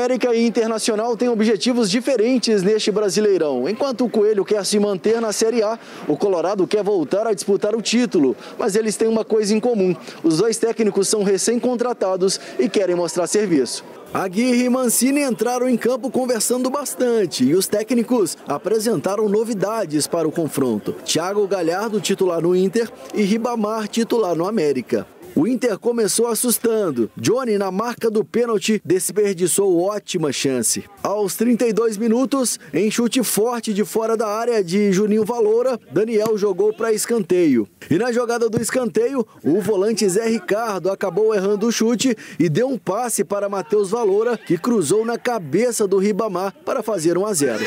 América e Internacional têm objetivos diferentes neste Brasileirão. Enquanto o Coelho quer se manter na Série A, o Colorado quer voltar a disputar o título. Mas eles têm uma coisa em comum: os dois técnicos são recém-contratados e querem mostrar serviço. Aguirre e Mancini entraram em campo conversando bastante e os técnicos apresentaram novidades para o confronto. Thiago Galhardo, titular no Inter, e Ribamar, titular no América. O Inter começou assustando. Johnny, na marca do pênalti, desperdiçou ótima chance. Aos 32 minutos, em chute forte de fora da área de Juninho Valoura, Daniel jogou para escanteio. E na jogada do escanteio, o volante Zé Ricardo acabou errando o chute e deu um passe para Matheus Valoura, que cruzou na cabeça do Ribamar para fazer 1 a 0.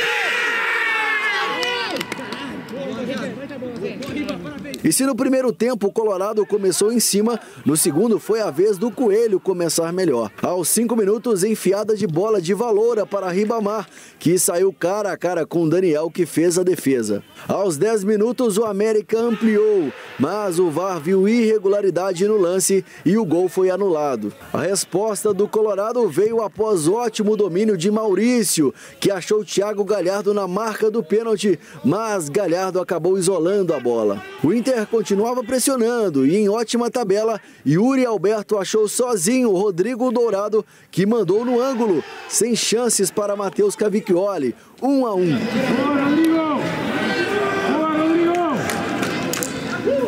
E se no primeiro tempo o Colorado começou em cima, no segundo foi a vez do Coelho começar melhor. Aos cinco minutos, enfiada de bola de Valoura para Ribamar, que saiu cara a cara com Daniel, que fez a defesa. Aos 10 minutos, o América ampliou, mas o VAR viu irregularidade no lance e o gol foi anulado. A resposta do Colorado veio após ótimo domínio de Maurício, que achou Thiago Galhardo na marca do pênalti, mas Galhardo acabou isolando a bola. O Inter Inter continuava pressionando e em ótima tabela, Yuri Alberto achou sozinho o Rodrigo Dourado, que mandou no ângulo, sem chances para Matheus Cavicchioli, 1 um a 1. Um.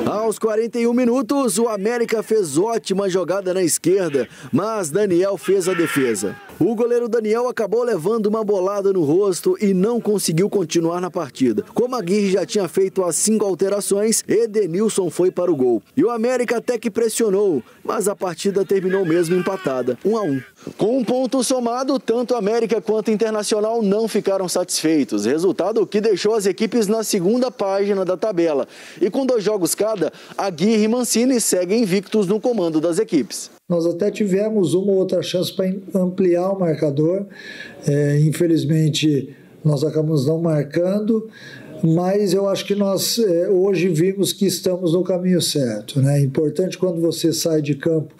Aos 41 minutos, o América fez ótima jogada na esquerda, mas Daniel fez a defesa. O goleiro Daniel acabou levando uma bolada no rosto e não conseguiu continuar na partida. Como a Aguirre já tinha feito as cinco alterações, Edenilson foi para o gol. E o América até que pressionou, mas a partida terminou mesmo empatada, 1 um a 1. Um. Com um ponto somado, tanto América quanto Internacional não ficaram satisfeitos. Resultado que deixou as equipes na segunda página da tabela. E com dois jogos cada, Aguirre e Mancini seguem invictos no comando das equipes. Nós até tivemos uma ou outra chance para ampliar o marcador. É, infelizmente, nós acabamos não marcando mas eu acho que nós é, hoje vimos que estamos no caminho certo. Né? É importante quando você sai de campo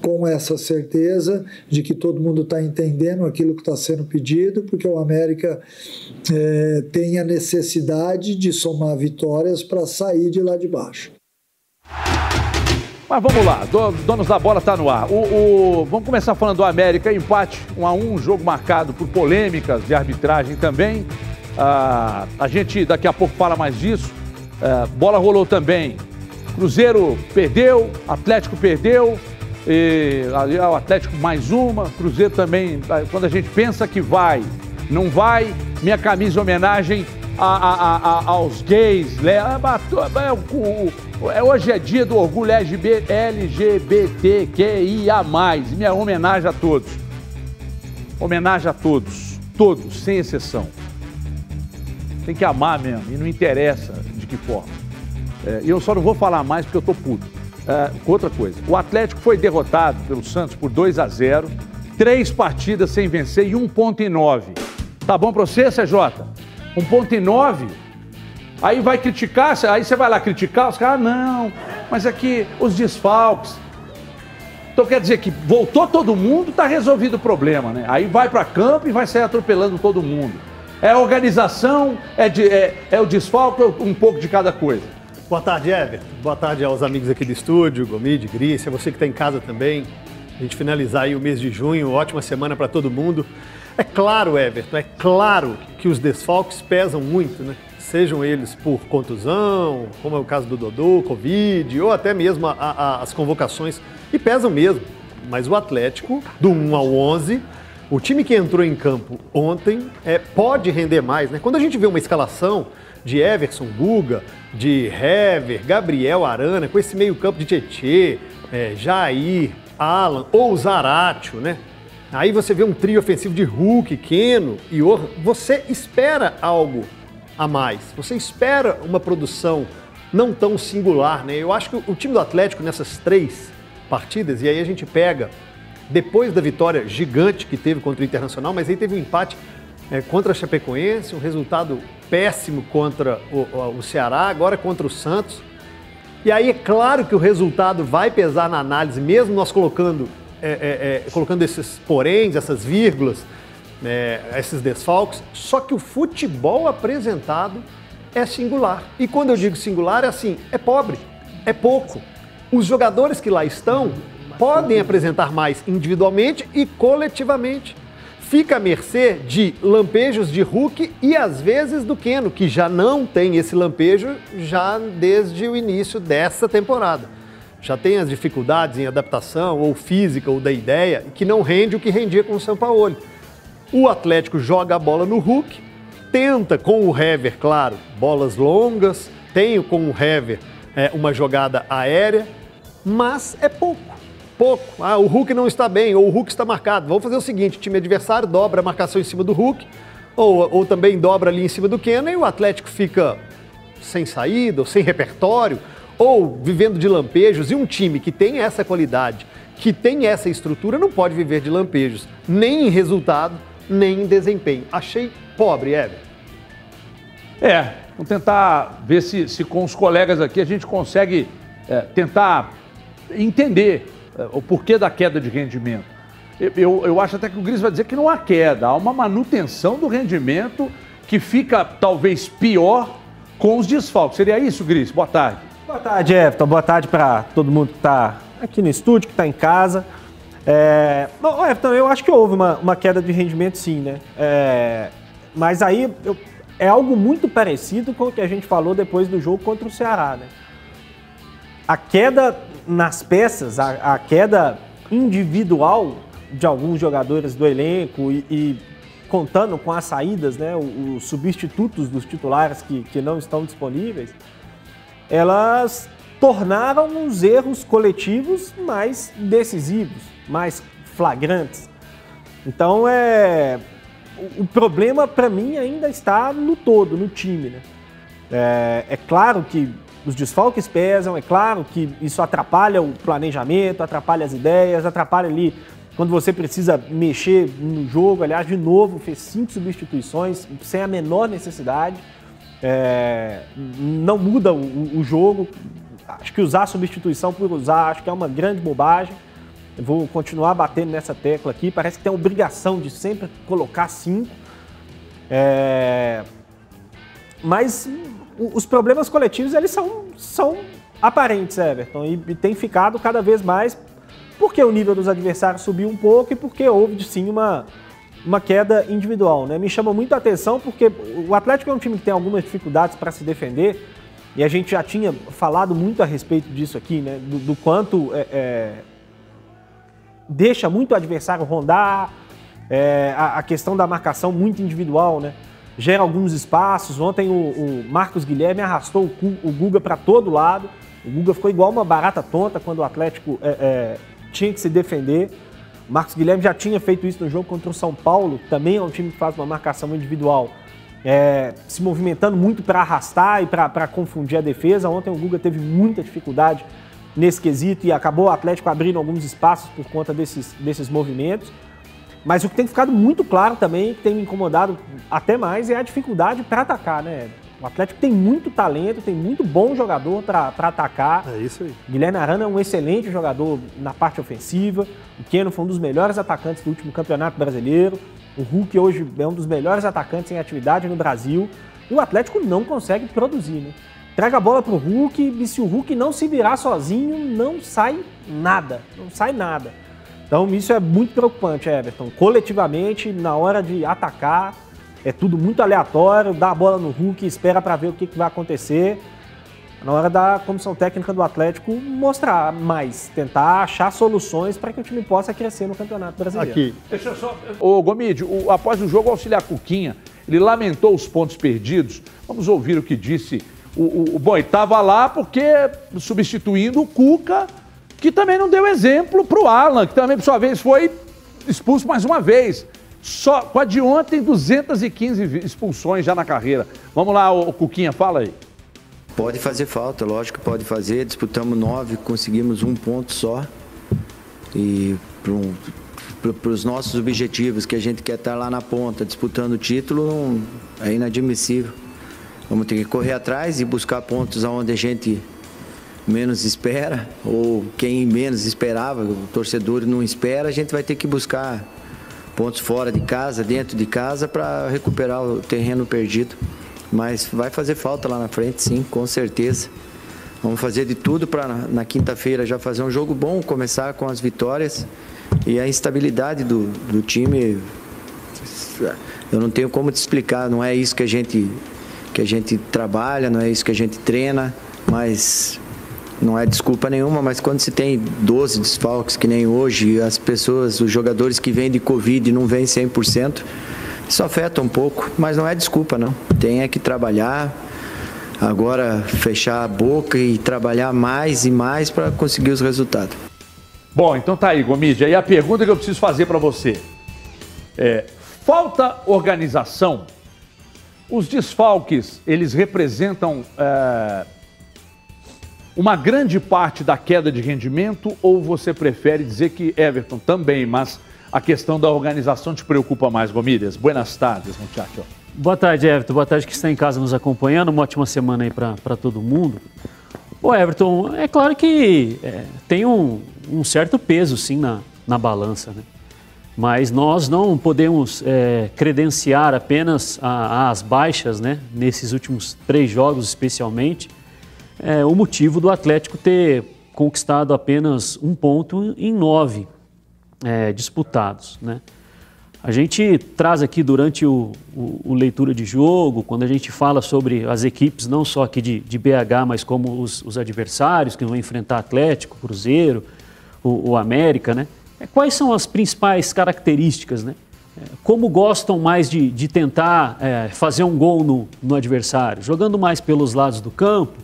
com essa certeza de que todo mundo está entendendo aquilo que está sendo pedido, porque o América é, tem a necessidade de somar vitórias para sair de lá de baixo. Mas vamos lá, donos da bola está no ar. O, o, vamos começar falando do América, empate 1 um a 1 um, jogo marcado por polêmicas de arbitragem também. Ah, a gente daqui a pouco fala mais disso. Ah, bola rolou também. Cruzeiro perdeu, Atlético perdeu, e, o Atlético mais uma, Cruzeiro também. Ah, quando a gente pensa que vai, não vai. Minha camisa homenagem a, a, a, aos gays. Né? É, hoje é dia do orgulho LGBTQIA. Minha homenagem a todos. Homenagem a todos. Todos, sem exceção. Tem que amar mesmo, e não interessa de que forma. É, e eu só não vou falar mais porque eu tô puto. É, outra coisa, o Atlético foi derrotado pelo Santos por 2 a 0 três partidas sem vencer e um ponto em nove. Tá bom pra você, CJ? Um ponto em nove? Aí vai criticar, aí você vai lá criticar, os caras, não, mas aqui os desfalques. Então quer dizer que voltou todo mundo, tá resolvido o problema, né? Aí vai para campo e vai sair atropelando todo mundo. É organização, é, de, é, é o desfalque, um pouco de cada coisa. Boa tarde, Everton. Boa tarde aos amigos aqui do estúdio, Gomide, Grícia, você que está em casa também. A gente finalizar aí o mês de junho, ótima semana para todo mundo. É claro, Everton, é claro que os desfalques pesam muito, né? Sejam eles por contusão, como é o caso do Dodô, Covid, ou até mesmo a, a, as convocações, e pesam mesmo. Mas o Atlético, do 1 ao 11, o time que entrou em campo ontem é, pode render mais, né? Quando a gente vê uma escalação de Everson, Guga, de Hever, Gabriel Arana, com esse meio-campo de Tietê, é, Jair, Alan ou Zaratio, né? Aí você vê um trio ofensivo de Hulk, Keno e Orra. Você espera algo a mais. Você espera uma produção não tão singular, né? Eu acho que o time do Atlético nessas três partidas, e aí a gente pega depois da vitória gigante que teve contra o Internacional, mas aí teve um empate é, contra a Chapecoense, um resultado péssimo contra o, o Ceará, agora contra o Santos. E aí é claro que o resultado vai pesar na análise, mesmo nós colocando é, é, é, colocando esses poréns, essas vírgulas, né, esses desfalques, só que o futebol apresentado é singular. E quando eu digo singular, é assim, é pobre, é pouco. Os jogadores que lá estão podem apresentar mais individualmente e coletivamente. Fica à mercê de lampejos de Hulk e às vezes do Keno, que já não tem esse lampejo já desde o início dessa temporada. Já tem as dificuldades em adaptação, ou física, ou da ideia, que não rende o que rendia com o São Paulo. O Atlético joga a bola no Hulk, tenta com o Hever, claro, bolas longas, tem com o Hever é, uma jogada aérea, mas é pouco pouco. Ah, o Hulk não está bem, ou o Hulk está marcado. Vamos fazer o seguinte: o time adversário dobra a marcação em cima do Hulk, ou, ou também dobra ali em cima do Keno, e o Atlético fica sem saída, ou sem repertório, ou vivendo de lampejos. E um time que tem essa qualidade, que tem essa estrutura, não pode viver de lampejos, nem em resultado, nem em desempenho. Achei pobre, Ever. É, vamos tentar ver se, se com os colegas aqui a gente consegue é, tentar entender o porquê da queda de rendimento. Eu, eu acho até que o Gris vai dizer que não há queda, há uma manutenção do rendimento que fica talvez pior com os desfalques. Seria isso, Gris? Boa tarde. Boa tarde, Everton. Boa tarde para todo mundo que está aqui no estúdio, que está em casa. É... Everton, eu acho que houve uma, uma queda de rendimento sim, né? É... Mas aí eu... é algo muito parecido com o que a gente falou depois do jogo contra o Ceará, né? A queda nas peças, a, a queda individual de alguns jogadores do elenco e, e contando com as saídas, né, os, substitutos dos titulares que, que não estão disponíveis, elas tornaram os erros coletivos mais decisivos, mais flagrantes. Então é o, problema para mim ainda está no todo, no time. Né? É, é claro que os desfalques pesam, é claro que isso atrapalha o planejamento, atrapalha as ideias, atrapalha ali quando você precisa mexer no jogo. Aliás, de novo, fez cinco substituições sem a menor necessidade. É, não muda o, o, jogo. Acho que usar substituição por usar, acho que é uma grande bobagem. Vou continuar batendo nessa tecla aqui. Parece que tem a obrigação de sempre colocar cinco. É, mas os problemas coletivos eles são, são aparentes, Everton, e, e tem ficado cada vez mais porque o nível dos adversários subiu um pouco e porque houve sim uma, uma queda individual. Né? Me chama muito a atenção porque o Atlético é um time que tem algumas dificuldades para se defender e a gente já tinha falado muito a respeito disso aqui, né? do, do quanto é, é, deixa muito o adversário rondar, é, a, a, questão da marcação muito individual, né? gera alguns espaços. Ontem o, o Marcos Guilherme arrastou o, o Guga para todo lado. O Guga ficou igual uma barata tonta quando o Atlético é, é, tinha que se defender. O Marcos Guilherme já tinha feito isso no jogo contra o São Paulo, também é um time que faz uma marcação individual, é, se movimentando muito para arrastar e para confundir a defesa. Ontem o Guga teve muita dificuldade nesse quesito e acabou o Atlético abrindo alguns espaços por conta desses, desses movimentos. Mas o que tem ficado muito claro também, que tem me incomodado até mais, é a dificuldade para atacar, né? O Atlético tem muito talento, tem muito bom jogador para atacar. É isso aí. Guilherme Arana é um excelente jogador na parte ofensiva. O Keno foi um dos melhores atacantes do último campeonato brasileiro. O Hulk hoje é um dos melhores atacantes em atividade no Brasil. E o Atlético não consegue produzir, né? Traga a bola para o Hulk e se o Hulk não se virar sozinho, não sai nada. Não sai nada. Então isso é muito preocupante, Everton. Coletivamente, na hora de atacar, é tudo muito aleatório, dá a bola no Hulk, espera para ver o que, que vai acontecer. Na hora da comissão técnica do Atlético mostrar mais, tentar achar soluções para que o time possa crescer no Campeonato Brasileiro. Aqui. Deixa eu só. Ô, Gomide, o, após o jogo, o auxiliar Cuquinha, ele lamentou os pontos perdidos. Vamos ouvir o que disse. O, o, o Bom, estava lá porque substituindo o Cuca que também não deu exemplo para o Alan, que também, por sua vez, foi expulso mais uma vez. Só com a de ontem, 215 expulsões já na carreira. Vamos lá, o Cuquinha, fala aí. Pode fazer falta, lógico que pode fazer. Disputamos nove, conseguimos um ponto só. E para os nossos objetivos, que a gente quer estar lá na ponta disputando o título, é inadmissível. Vamos ter que correr atrás e buscar pontos onde a gente menos espera, ou quem menos esperava, o torcedor não espera, a gente vai ter que buscar pontos fora de casa, dentro de casa, para recuperar o terreno perdido. Mas vai fazer falta lá na frente, sim, com certeza. Vamos fazer de tudo para na quinta-feira já fazer um jogo bom, começar com as vitórias e a instabilidade do, do time. Eu não tenho como te explicar, não é isso que a gente que a gente trabalha, não é isso que a gente treina, mas não é desculpa nenhuma, mas quando se tem 12 desfalques, que nem hoje, as pessoas, os jogadores que vêm de Covid não vêm 100%, isso afeta um pouco, mas não é desculpa, não. Tem é que trabalhar, agora fechar a boca e trabalhar mais e mais para conseguir os resultados. Bom, então tá aí, Gomide. Aí a pergunta que eu preciso fazer para você é: falta organização? Os desfalques, eles representam é, uma grande parte da queda de rendimento ou você prefere dizer que Everton também, mas a questão da organização te preocupa mais, Gomídias? Buenas tardes, muchacho. Boa tarde, Everton. Boa tarde que está em casa nos acompanhando. Uma ótima semana aí para todo mundo. Ô, Everton, é claro que é, tem um, um, certo peso, sim, na, na balança, né? Mas nós não podemos é, credenciar apenas as baixas, né? Nesses últimos três jogos, especialmente, é, o motivo do Atlético ter conquistado apenas um ponto em nove é, disputados, né? A gente traz aqui durante o, o, o, leitura de jogo, quando a gente fala sobre as equipes, não só aqui de, de BH, mas como os, os, adversários que vão enfrentar Atlético, Cruzeiro, o, o América, né? Quais são as principais características, né? Como gostam mais de, de tentar é, fazer um gol no, no adversário? Jogando mais pelos lados do campo,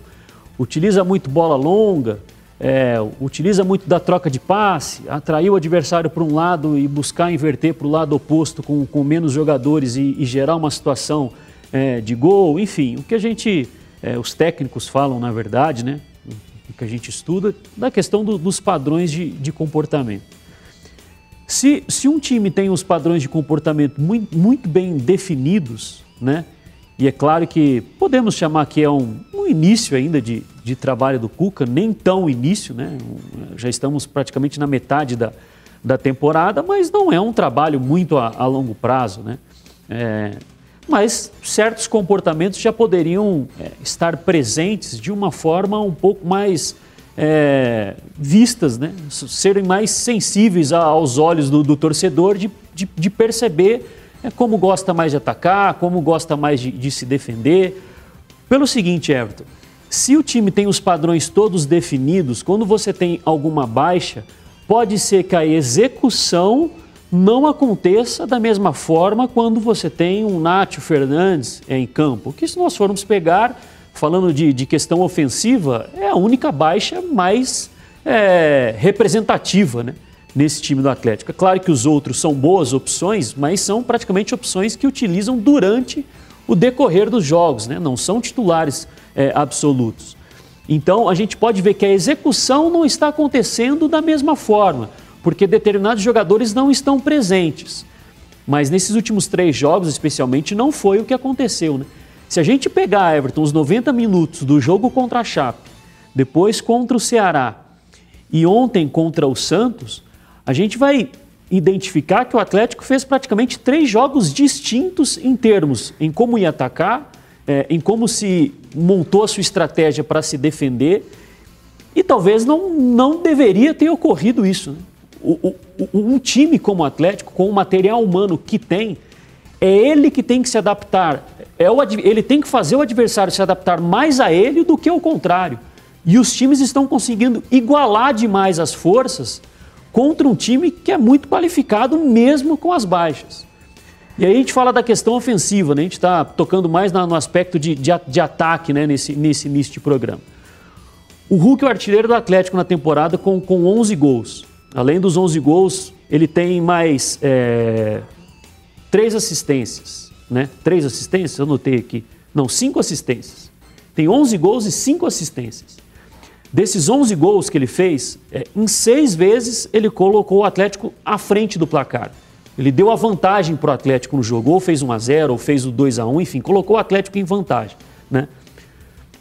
utiliza muito bola longa, é, utiliza muito da troca de passe, atrair o adversário para um lado e buscar inverter para o lado oposto com, com menos jogadores e, e gerar uma situação é, de gol, enfim, o que a gente, é, os técnicos falam na verdade, né, o que a gente estuda, da questão do, dos padrões de, de comportamento. Se, se um time tem os padrões de comportamento muito, muito bem definidos, né, e é claro que podemos chamar que é um, um início ainda de, de trabalho do Cuca, nem tão início, né? Já estamos praticamente na metade da, da temporada, mas não é um trabalho muito a, a longo prazo, né? É, mas certos comportamentos já poderiam é, estar presentes de uma forma um pouco mais é, vistas, né? serem mais sensíveis aos olhos do, do torcedor de, de, de perceber é como gosta mais de atacar, como gosta mais de, de se defender. Pelo seguinte, Everton, se o time tem os padrões todos definidos, quando você tem alguma baixa, pode ser que a execução não aconteça da mesma forma quando você tem um Nátio Fernandes em campo. Que se nós formos pegar, falando de, de questão ofensiva, é a única baixa mais é, representativa, né? nesse time do Atlético. É claro que os outros são boas opções, mas são praticamente opções que utilizam durante o decorrer dos jogos, né? não são titulares é, absolutos. Então a gente pode ver que a execução não está acontecendo da mesma forma, porque determinados jogadores não estão presentes. Mas nesses últimos três jogos, especialmente, não foi o que aconteceu. Né? Se a gente pegar, Everton, os 90 minutos do jogo contra a Chape, depois contra o Ceará e ontem contra o Santos, a gente vai identificar que o Atlético fez praticamente três jogos distintos em termos em como ia atacar, é, em como se montou a sua estratégia para se defender e talvez não, não deveria ter ocorrido isso. Né? O, o, um time como o Atlético, com o material humano que tem, é ele que tem que se adaptar. É o, ele tem que fazer o adversário se adaptar mais a ele do que o contrário. E os times estão conseguindo igualar demais as forças contra um time que é muito qualificado mesmo com as baixas. E aí a gente fala da questão ofensiva, né? a gente está tocando mais no aspecto de, de, de ataque né? nesse, nesse início de programa. O Hulk é o artilheiro do Atlético na temporada com, com 11 gols. Além dos 11 gols, ele tem mais é, três assistências. Né? Três assistências, eu notei aqui. Não, cinco assistências. Tem 11 gols e cinco assistências. Desses 11 gols que ele fez, é, em seis vezes ele colocou o Atlético à frente do placar. Ele deu a vantagem para o Atlético no jogo, ou fez 1 a 0 ou fez o 2 a 1 enfim, colocou o Atlético em vantagem. Né?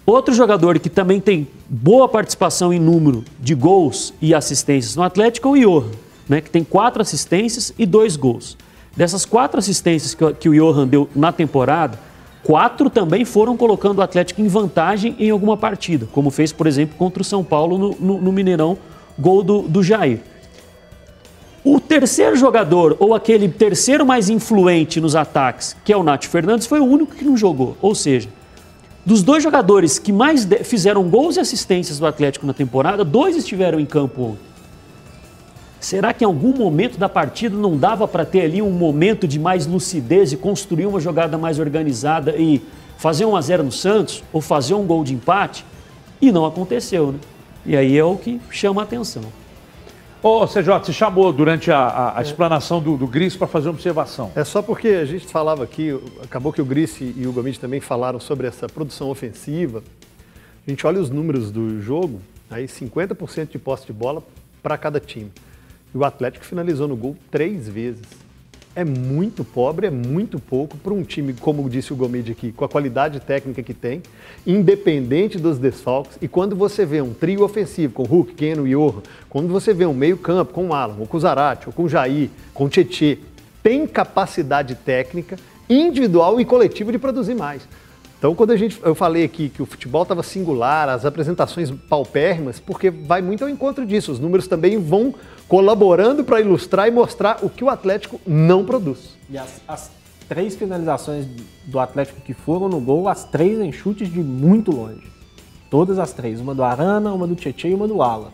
Outro jogador que também tem boa participação em número de gols e assistências no Atlético é o Johan, né, que tem quatro assistências e dois gols. Dessas quatro assistências que, que o Johan deu na temporada, quatro também foram colocando o Atlético em vantagem em alguma partida, como fez, por exemplo, contra o São Paulo no, no, no Mineirão, gol do, do Jair. O terceiro jogador, ou aquele terceiro mais influente nos ataques, que é o Nath Fernandes, foi o único que não jogou. Ou seja, dos dois jogadores que mais fizeram gols e assistências do Atlético na temporada, dois estiveram em campo ontem. Será que em algum momento da partida não dava para ter ali um momento de mais lucidez e construir uma jogada mais organizada e fazer um a 0 no Santos ou fazer um gol de empate? E não aconteceu, né? E aí é o que chama a atenção. Ô, CJ, você chamou durante a, a, a é. explanação do, do Gris para fazer uma observação. É só porque a gente falava aqui, acabou que o Gris e o Gomide também falaram sobre essa produção ofensiva. A gente olha os números do jogo, aí 50% de posse de bola para cada time. E o Atlético finalizou no gol três vezes. É muito pobre, é muito pouco para um time, como disse o Gomide aqui, com a qualidade técnica que tem, independente dos desfalques. E quando você vê um trio ofensivo com Hulk, Keno e Johan, quando você vê um meio-campo com o Alan, ou com o Zarate, ou com o Jair, com o Tietê, tem capacidade técnica, individual e coletiva de produzir mais. Então, quando a gente, eu falei aqui que o futebol estava singular, as apresentações paupérrimas, porque vai muito ao encontro disso. Os números também vão colaborando para ilustrar e mostrar o que o Atlético não produz. E as, as, três finalizações do Atlético que foram no gol, as três em chutes de muito longe. Todas as três. Uma do Arana, uma do Tietchan e uma do Ala.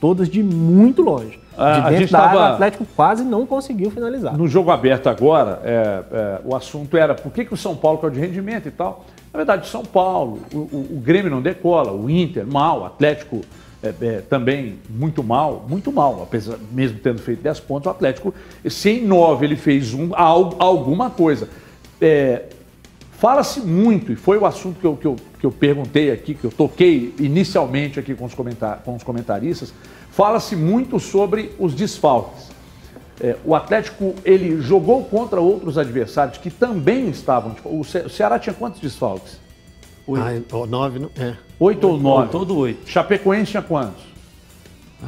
Todas de muito longe. Ah, de a gente da tava... área, o Atlético quase não conseguiu finalizar. No jogo aberto agora, é, é, o assunto era por que, que o São Paulo caiu de rendimento e tal. Na verdade, São Paulo, o, o, o Grêmio não decola, o Inter mal, o Atlético é, é, também muito mal, muito mal, apesar, mesmo tendo feito 10 pontos, o Atlético, se em 9 ele fez um, alguma coisa. É, Fala-se muito, e foi o assunto que eu, que, eu, que eu perguntei aqui, que eu toquei inicialmente aqui com os, comentar, com os comentaristas, fala-se muito sobre os desfalques. É, o Atlético ele jogou contra outros adversários que também estavam. Tipo, o, Ce o Ceará tinha quantos desfalques? Oito. Ah, nove, não? É. Oito ou nove? Todo oito. Chapecoense tinha quantos?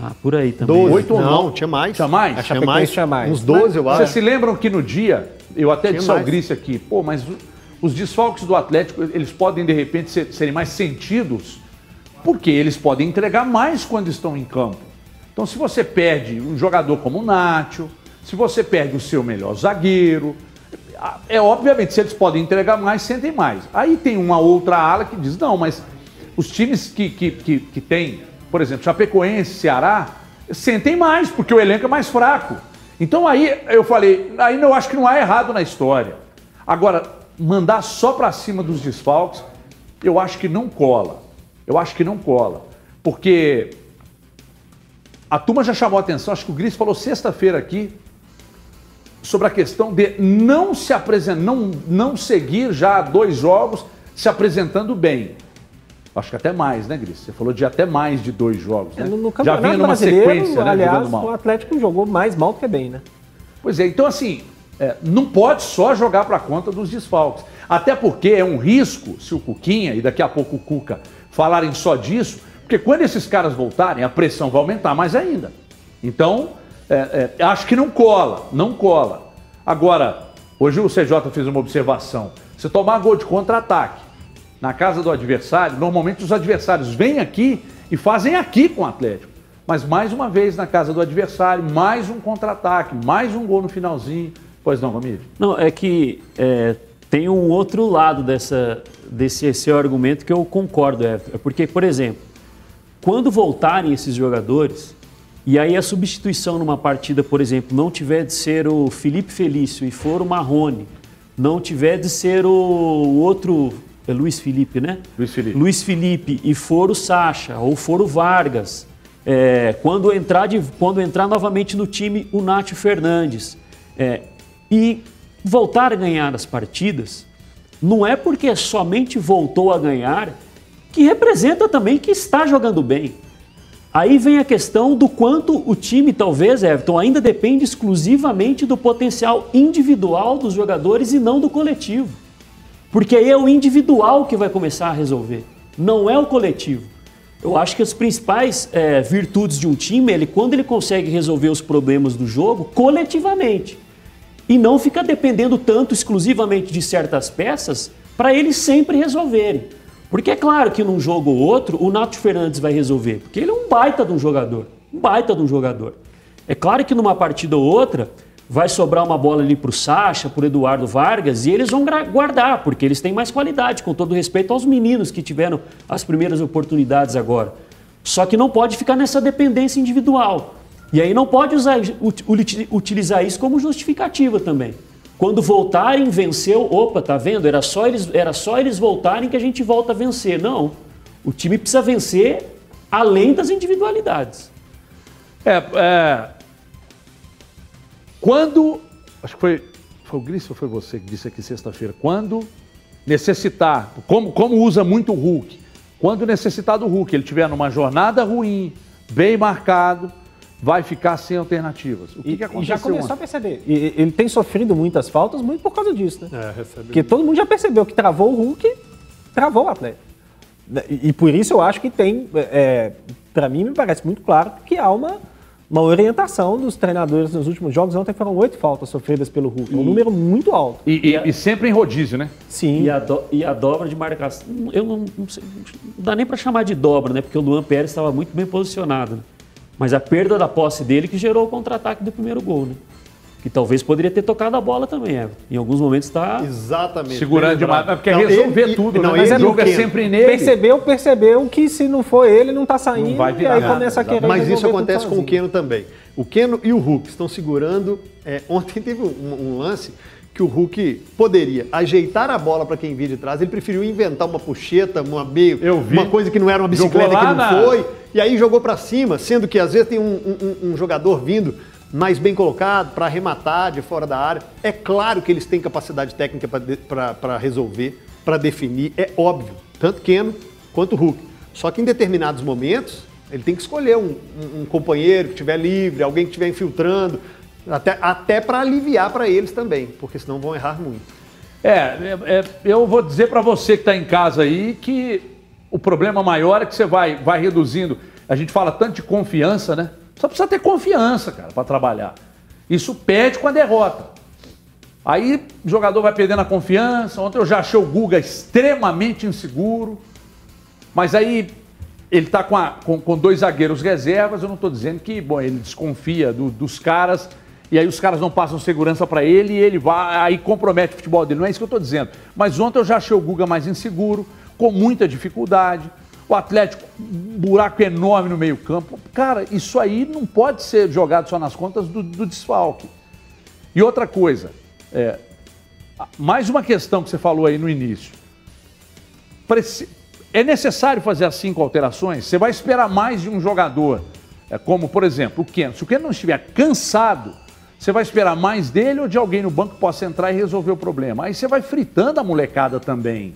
Ah, por aí também. Doze. Oito ou não? Não, tinha mais. Tinha mais? A tinha mais. Tinha mais. Uns doze, eu acho. Vocês se lembram que no dia, eu até tinha disse ao Gris aqui, pô, mas os desfalques do Atlético, eles podem de repente ser, serem mais sentidos, porque eles podem entregar mais quando estão em campo. Então, se você perde um jogador como o Nacho, se você perde o seu melhor zagueiro, é obviamente, se eles podem entregar mais, sentem mais. Aí tem uma outra ala que diz, não, mas os times que, que, que, que tem, por exemplo, Chapecoense, Ceará, sentem mais, porque o elenco é mais fraco. Então aí eu falei, aí eu acho que não há errado na história. Agora, mandar só para cima dos desfalques, eu acho que não cola. Eu acho que não cola. Porque a turma já chamou a atenção, acho que o Gris falou sexta-feira aqui, sobre a questão de não se apresentar, não, não seguir já dois jogos se apresentando bem. Acho que até mais, né, Gris? Você falou de até mais de dois jogos, né? É, no, no Já vinha numa sequência, né, aliás, o Atlético jogou mais mal que bem, né? Pois é, então assim, é, não pode só jogar para conta dos desfalques. Até porque é um risco, se o Cuquinha e daqui a pouco o Cuca falarem só disso, porque quando esses caras voltarem, a pressão vai aumentar mais ainda. Então, é, é, acho que não cola, não cola. Agora, hoje o CJ fez uma observação. Você tomar gol de contra-ataque na casa do adversário, normalmente os adversários vêm aqui e fazem aqui com o Atlético. Mas mais uma vez na casa do adversário, mais um contra-ataque, mais um gol no finalzinho. Pois não, Ramiro? Não, é que é, tem um outro lado dessa, desse seu argumento que eu concordo, Everton. Porque, por exemplo, quando voltarem esses jogadores, e aí a substituição numa partida, por exemplo, não tiver de ser o Felipe Felício e for o Marrone, não tiver de ser o outro, é Luiz Felipe, né? Luiz Felipe. Luiz Felipe e for o Sacha ou for o Vargas, é, quando, entrar de, quando entrar novamente no time o Nátio Fernandes é, e voltar a ganhar as partidas, não é porque somente voltou a ganhar que representa também que está jogando bem. Aí vem a questão do quanto o time, talvez, Everton, ainda depende exclusivamente do potencial individual dos jogadores e não do coletivo. Porque aí é o individual que vai começar a resolver. não é o coletivo. Eu acho que as principais é, virtudes de um time, ele quando ele consegue resolver os problemas do jogo coletivamente e não fica dependendo tanto exclusivamente de certas peças para eles sempre resolverem. Porque é claro que num jogo ou outro o Nato Fernandes vai resolver, porque ele é um baita de um jogador, um baita de um jogador. É claro que numa partida ou outra vai sobrar uma bola ali para o Sacha, para Eduardo Vargas e eles vão guardar, porque eles têm mais qualidade, com todo respeito aos meninos que tiveram as primeiras oportunidades agora. Só que não pode ficar nessa dependência individual. E aí não pode usar, utilizar isso como justificativa também. Quando voltarem, venceu, opa, tá vendo? Era só eles, era só eles voltarem que a gente volta a vencer. Não. O time precisa vencer além das individualidades. É, é quando, acho que foi, foi o Gris ou foi você que disse aqui sexta-feira, quando necessitar, como, como usa muito o Hulk, quando necessitar do Hulk, ele estiver numa jornada ruim, bem marcado, vai ficar sem alternativas. O que, e, que aconteceu? E já começou a perceber. E, ele tem sofrido muitas faltas muito por causa disso, né? É, Porque todo mundo já percebeu que travou o Hulk, travou o atleta. E, e por isso eu acho que tem, é, para mim me parece muito claro que há uma, uma orientação dos treinadores nos últimos jogos. Ontem foram oito faltas sofridas pelo Hulk, é um número muito alto. E, e, e, sempre em rodízio, né? Sim. E a, do, e a dobra de marcação, eu não, não, sei, não dá nem para chamar de dobra, né? Porque o Luan Pérez estava muito bem posicionado. Né? Mas a perda da posse dele que gerou o contra-ataque do primeiro gol, né? Que talvez poderia ter tocado a bola também, Everton. Em alguns momentos está. Exatamente. Segurando demais. Porque não, resolver ele, tudo, não, né? Mas é jogo é sempre nele. Percebeu, percebeu que se não for ele, não está saindo. Não vai virar, e aí começa a querer. Mas isso acontece com o Keno também. O Keno e o Hulk estão segurando. É, ontem teve um, um lance que o Hulk poderia ajeitar a bola para quem vinha de trás, ele preferiu inventar uma puxeta, uma meio, uma coisa que não era uma bicicleta que não na... foi, e aí jogou para cima, sendo que às vezes tem um, um, um jogador vindo mais bem colocado para arrematar de fora da área. É claro que eles têm capacidade técnica para resolver, para definir, é óbvio, tanto Keno quanto Hulk. Só que em determinados momentos ele tem que escolher um, um, um companheiro que estiver livre, alguém que estiver infiltrando, até, até para aliviar para eles também, porque senão vão errar muito. É, é, é eu vou dizer para você que está em casa aí que o problema maior é que você vai, vai reduzindo. A gente fala tanto de confiança, né? Só precisa ter confiança, cara, para trabalhar. Isso pede com a derrota. Aí o jogador vai perdendo a confiança. Ontem eu já achei o Guga extremamente inseguro. Mas aí ele está com, com, com, dois zagueiros reservas. Eu não estou dizendo que, bom, ele desconfia do, dos caras e aí os caras não passam segurança para ele e ele vai, aí compromete o futebol dele. Não é isso que eu estou dizendo. Mas ontem eu já achei o Guga mais inseguro, com muita dificuldade. O Atlético, um buraco enorme no meio-campo. Cara, isso aí não pode ser jogado só nas contas do, do desfalque. E outra coisa, é, mais uma questão que você falou aí no início. É necessário fazer as cinco alterações? Você vai esperar mais de um jogador, é, como por exemplo o Ken. Se o Ken não estiver cansado, você vai esperar mais dele ou de alguém no banco que possa entrar e resolver o problema? Aí você vai fritando a molecada também.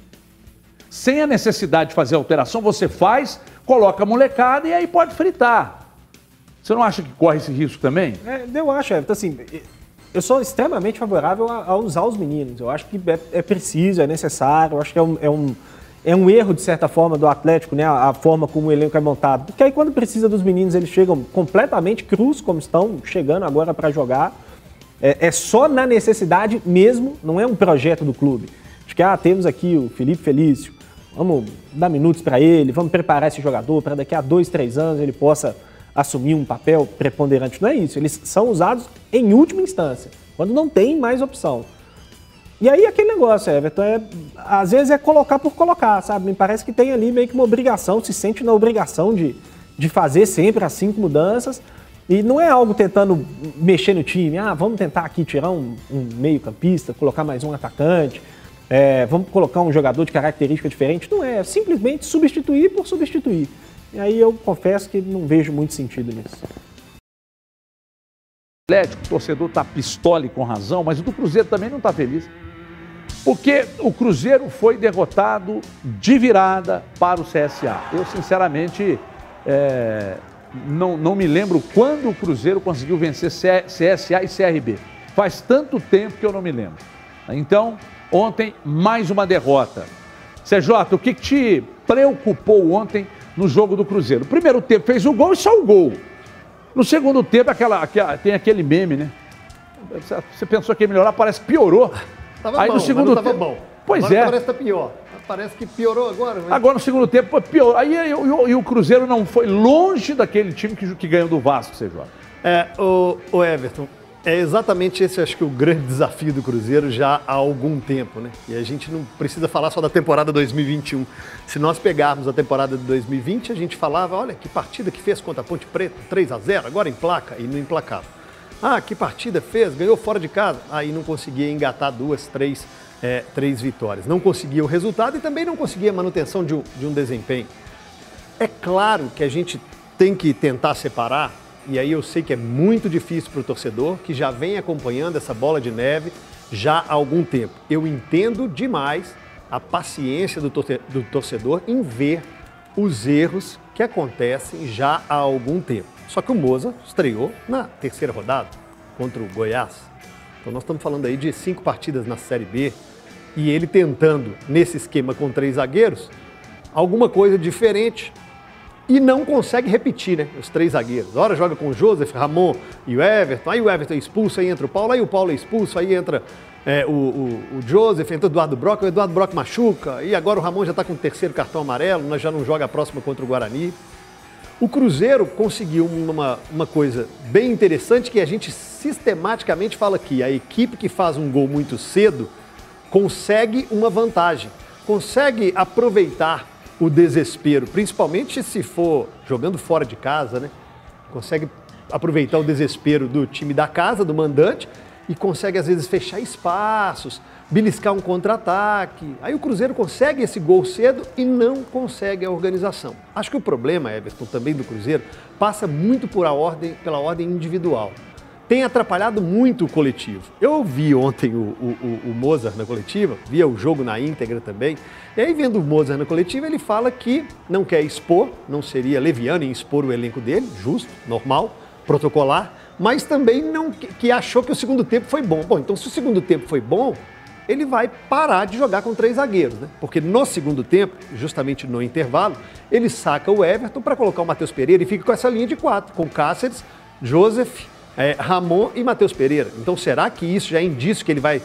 Sem a necessidade de fazer alteração, você faz, coloca a molecada e aí pode fritar. Você não acha que corre esse risco também? É, eu acho, é, assim, eu sou extremamente favorável a, a, usar os meninos. Eu acho que é, é preciso, é necessário, eu acho que é um, é um é um erro, de certa forma, do Atlético, né? A, forma como o elenco é montado. Porque aí, quando precisa dos meninos, eles chegam completamente crus, como estão chegando agora para jogar. É, é, só na necessidade mesmo, não é um projeto do clube. Acho que, ah, temos aqui o Felipe Felício, vamos dar minutos para ele, vamos preparar esse jogador para daqui a dois, três anos ele possa assumir um papel preponderante. Não é isso. Eles são usados em última instância, quando não tem mais opção. E aí aquele negócio, Everton, é, às vezes é colocar por colocar, sabe? Me parece que tem ali meio que uma obrigação, se sente na obrigação de, de fazer sempre as cinco mudanças. E não é algo tentando mexer no time, ah, vamos tentar aqui tirar um, um meio campista, colocar mais um atacante, é, vamos colocar um jogador de característica diferente. Não é, é simplesmente substituir por substituir. E aí eu confesso que não vejo muito sentido nisso. Atlético, o torcedor está pistola e com razão, mas o do Cruzeiro também não está feliz. Porque o Cruzeiro foi derrotado de virada para o CSA. Eu, sinceramente, é, não, não me lembro quando o Cruzeiro conseguiu vencer CSA e CRB. Faz tanto tempo que eu não me lembro. Então, ontem, mais uma derrota. CJ, o que, te, preocupou ontem no jogo do Cruzeiro. Primeiro tempo fez o gol e só o gol. No segundo tempo, aquela, aquela, tem aquele meme, né? Você pensou que ia melhorar, parece que piorou. Tava Aí bom, no segundo tempo. bom. Pois Agora é. Parece que tá pior. Parece que piorou agora. mas- Agora no segundo tempo foi pior. Aí e, o- e o Cruzeiro não foi longe daquele time que, que ganhou do Vasco, você joga. É, o, o Everton, é exatamente esse, acho que, o grande desafio do Cruzeiro já há algum tempo, né? E a gente não precisa falar só da temporada 2021. Se nós pegarmos a temporada de 2020, a gente falava, olha, que partida que fez contra a Ponte Preta, 3 a 0 agora em placa, e não emplacava. Ah, que partida fez, ganhou fora de casa. Aí não conseguia engatar duas, três, é, três vitórias. Não conseguia o resultado e também não conseguia a manutenção de um, de um desempenho. É claro que a gente tem que tentar separar, e aí eu sei que é muito difícil para o torcedor que já vem acompanhando essa bola de neve já há algum tempo. Eu entendo demais a paciência do, torce- do torcedor em ver os erros que acontecem já há algum tempo. Só que o Moza estreou na terceira rodada contra o Goiás. Então nós estamos falando aí de cinco partidas na Série B e ele tentando, nesse esquema com três zagueiros, alguma coisa diferente e não consegue repetir, né? Os três zagueiros. Ora joga com o Joseph, Ramon e o Everton, aí o Everton é expulso, aí entra o Paulo, aí o Paulo é expulso, aí entra é, o, o- o Joseph, entra o Eduardo Brock, o Eduardo Brock machuca, e agora o Ramon já está com o terceiro cartão amarelo, nós já não joga a próxima contra o Guarani. O Cruzeiro conseguiu uma, uma coisa bem interessante que a gente sistematicamente fala aqui. A equipe que faz um gol muito cedo consegue uma vantagem, consegue aproveitar o desespero, principalmente se for jogando fora de casa, né? Consegue aproveitar o desespero do time da casa, do mandante, e consegue às vezes fechar espaços, beliscar um contra-ataque. Aí o Cruzeiro consegue esse gol cedo e não consegue a organização. Acho que o problema, Everton, também do Cruzeiro, passa muito por a ordem, pela ordem individual. Tem atrapalhado muito o coletivo. Eu vi ontem o, o, o- Mozart na coletiva, via o jogo na íntegra também. E aí, vendo o Mozart na coletiva, ele fala que não quer expor, não seria leviano em expor o elenco dele, justo, normal, protocolar, mas também não que achou que o segundo tempo foi bom. Bom, então se o segundo tempo foi bom, ele vai parar de jogar com três zagueiros, né? Porque no segundo tempo, justamente no intervalo, ele saca o Everton para colocar o Matheus Pereira e fica com essa linha de quatro, com Cáceres, Joseph, eh, Ramon e Matheus Pereira. Então será que isso já é indício que ele vai,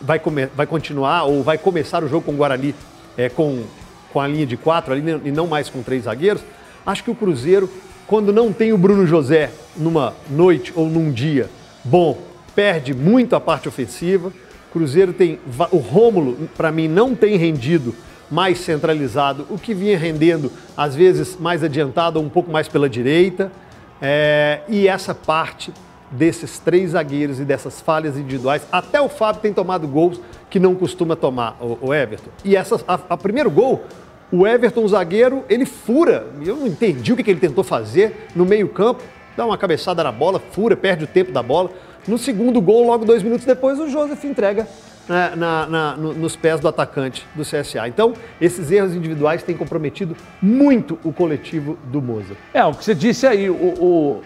vai, come- vai continuar ou vai começar o jogo com o Guarani eh, com, com a linha de quatro ali e não mais com três zagueiros? Acho que o Cruzeiro, quando não tem o Bruno José numa noite ou num dia bom, perde muito a parte ofensiva. Cruzeiro tem. O Rômulo, para mim, não tem rendido mais centralizado, o que vinha rendendo, às vezes, mais adiantado um pouco mais pela direita. É, e essa parte desses três zagueiros e dessas falhas individuais, até o Fábio tem tomado gols que não costuma tomar, o, o Everton. E essa, a, a primeiro gol, o Everton, o zagueiro, ele fura. Eu não entendi o que, que ele tentou fazer no meio-campo. Dá uma cabeçada na bola, fura, perde o tempo da bola. No segundo gol, logo dois minutos depois, o Joseph entrega né, na- na- no- nos pés do atacante do CSA. Então, esses erros individuais têm comprometido muito o coletivo do Moza. É, o que você disse aí, o, o,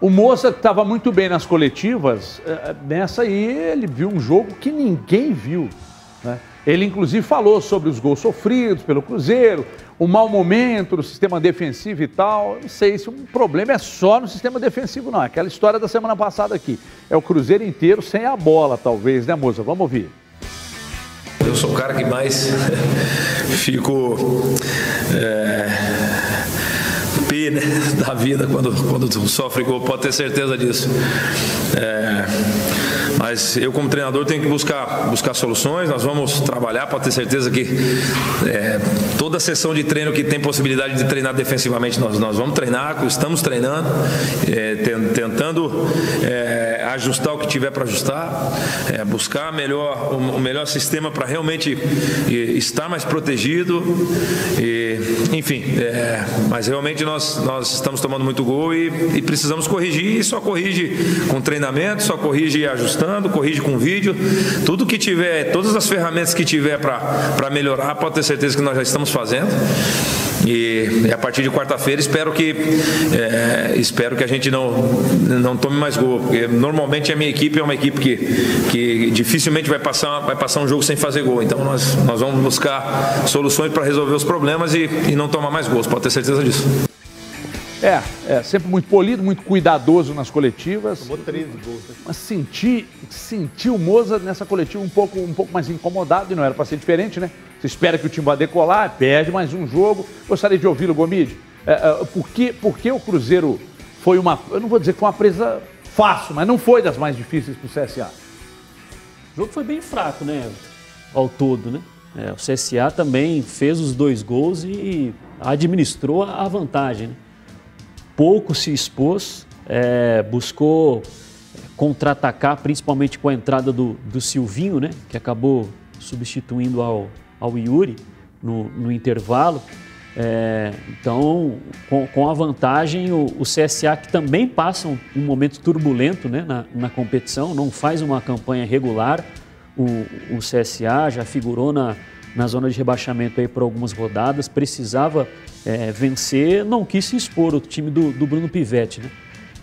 o Moça estava muito bem nas coletivas, eh, nessa aí ele viu um jogo que ninguém viu. né? Ele, inclusive, falou sobre os gols sofridos pelo Cruzeiro, o mau momento do sistema defensivo e tal. Não sei se o problema é só no sistema defensivo, não. É aquela história da semana passada aqui. É o Cruzeiro inteiro sem a bola, talvez, né, moça? Vamos ouvir. Eu sou o cara que mais fico é, né, da vida quando, quando sofre gol, pode ter certeza disso. É, mas eu, como treinador, tenho que buscar, buscar soluções. Nós vamos trabalhar, pode ter certeza que é, toda sessão de treino que tem possibilidade de treinar defensivamente, nós, nós vamos treinar, estamos treinando, é, ten- tentando é, ajustar o que tiver para ajustar, é, buscar melhor, o, melhor sistema para realmente estar mais protegido. E, enfim, é, mas realmente nós, nós estamos tomando muito gol e, e precisamos corrigir. E só corrige com treinamento, só corrige ajustando, corrige com vídeo. Tudo que tiver, todas as ferramentas que tiver para melhorar, pode ter certeza que nós já estamos fazendo. E, e a partir de quarta-feira espero que é, espero que a gente não, não tome mais gol. Porque normalmente a minha equipe é uma equipe que, que dificilmente vai passar, vai passar um jogo sem fazer gol. Então nós, nós vamos buscar soluções para resolver os problemas e, e não tomar mais gols, pode ter certeza disso. É, é, sempre muito polido, muito cuidadoso nas coletivas. Tomou 13 gols. Né? Mas senti, senti o Moza nessa coletiva um pouco, um pouco mais incomodado e não era para ser diferente, né? Você espera que o time vá decolar, perde mais um jogo. Gostaria de ouvi-lo, Gomide. É, é, por, que, por que o Cruzeiro foi uma. Eu não vou dizer que foi uma presa fácil, mas não foi das mais difíceis para o CSA. O jogo foi bem fraco, né? Ao todo, né? É, o CSA também fez os dois gols e administrou a vantagem. Né? Pouco se expôs, é, buscou contra-atacar, principalmente com a entrada do, do Silvinho, né, que acabou substituindo ao, ao Yuri no, no intervalo. É, então, com, com, a vantagem, o, o, CSA, que também passa um, um momento turbulento né, na, na, competição, não faz uma campanha regular. O, o CSA já figurou na, na zona de rebaixamento aí por algumas rodadas, precisava é, vencer, não quis se expor o time do, do Bruno Pivetti. Né?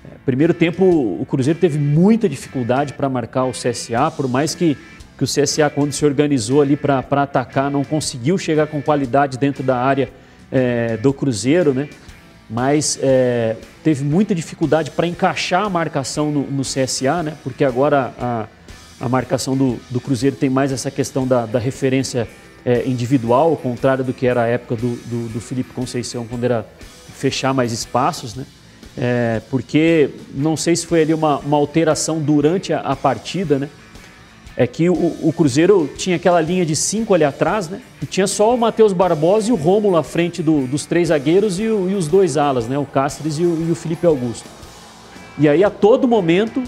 É, primeiro tempo, o Cruzeiro teve muita dificuldade para marcar o CSA, por mais que, que o CSA, quando se organizou ali para atacar, não conseguiu chegar com qualidade dentro da área é, do Cruzeiro, né? mas é, teve muita dificuldade para encaixar a marcação no, no, CSA, né? porque agora a, a marcação do, do Cruzeiro tem mais essa questão da, da referência é, individual, ao contrário do que era a época do, do, do Felipe Conceição, quando era fechar mais espaços, né? É, porque não sei se foi ali uma, uma alteração durante a, a, partida, né? É que o, o, Cruzeiro tinha aquela linha de cinco ali atrás, né? E tinha só o Matheus Barbosa e o Rômulo à frente do, dos três zagueiros e, o, e, os dois alas, né? O Cáceres e o, e o Felipe Augusto. E aí, a todo momento,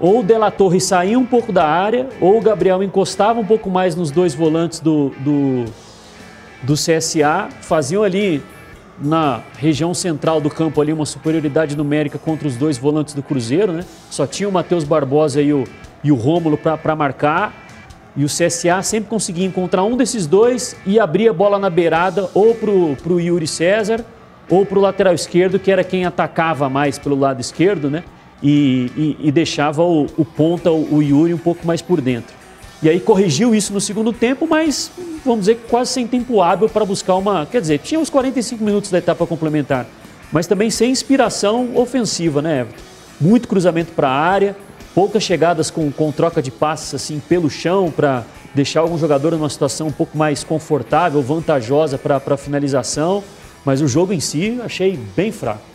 ou o Della Torre saía um pouco da área, ou o Gabriel encostava um pouco mais nos dois volantes do, do, do CSA, faziam ali na região central do campo ali uma superioridade numérica contra os dois volantes do Cruzeiro, né? Só tinha o Matheus Barbosa e o, e o Rômulo para marcar. E o CSA sempre conseguia encontrar um desses dois e abrir a bola na beirada ou pro, pro Yuri César ou pro lateral esquerdo, que era quem atacava mais pelo lado esquerdo, né? E, e, e deixava o, o, ponta, o, Yuri, um pouco mais por dentro. E aí corrigiu isso no segundo tempo, mas vamos dizer que quase sem tempo hábil para buscar uma. Quer dizer, tinha uns 45 minutos da etapa complementar, mas também sem inspiração ofensiva, né, Everton? Muito cruzamento para a área, poucas chegadas com, com troca de passes assim pelo chão para deixar algum jogador numa situação um pouco mais confortável, vantajosa para a finalização, mas o jogo em si achei bem fraco.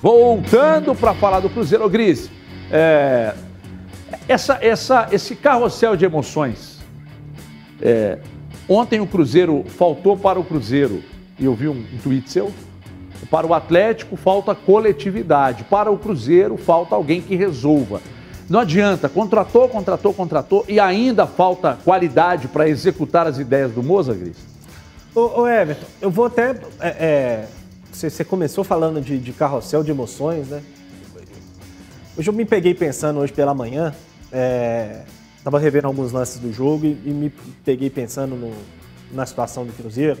Voltando para falar do Cruzeiro, Gris, é, essa, essa, esse carrossel de emoções. É, ontem o Cruzeiro faltou para o Cruzeiro, e eu vi um, um tweet seu, para o Atlético falta coletividade, para o Cruzeiro falta alguém que resolva. Não adianta, contratou, contratou, contratou e ainda falta qualidade para executar as ideias do Moza, Gris? Ô, ô Everton, eu vou até é, é você, você começou falando de, de, carrossel de emoções, né? Hoje eu me peguei pensando hoje pela manhã, é, revendo alguns lances do jogo e, e me peguei pensando no, na situação do Cruzeiro.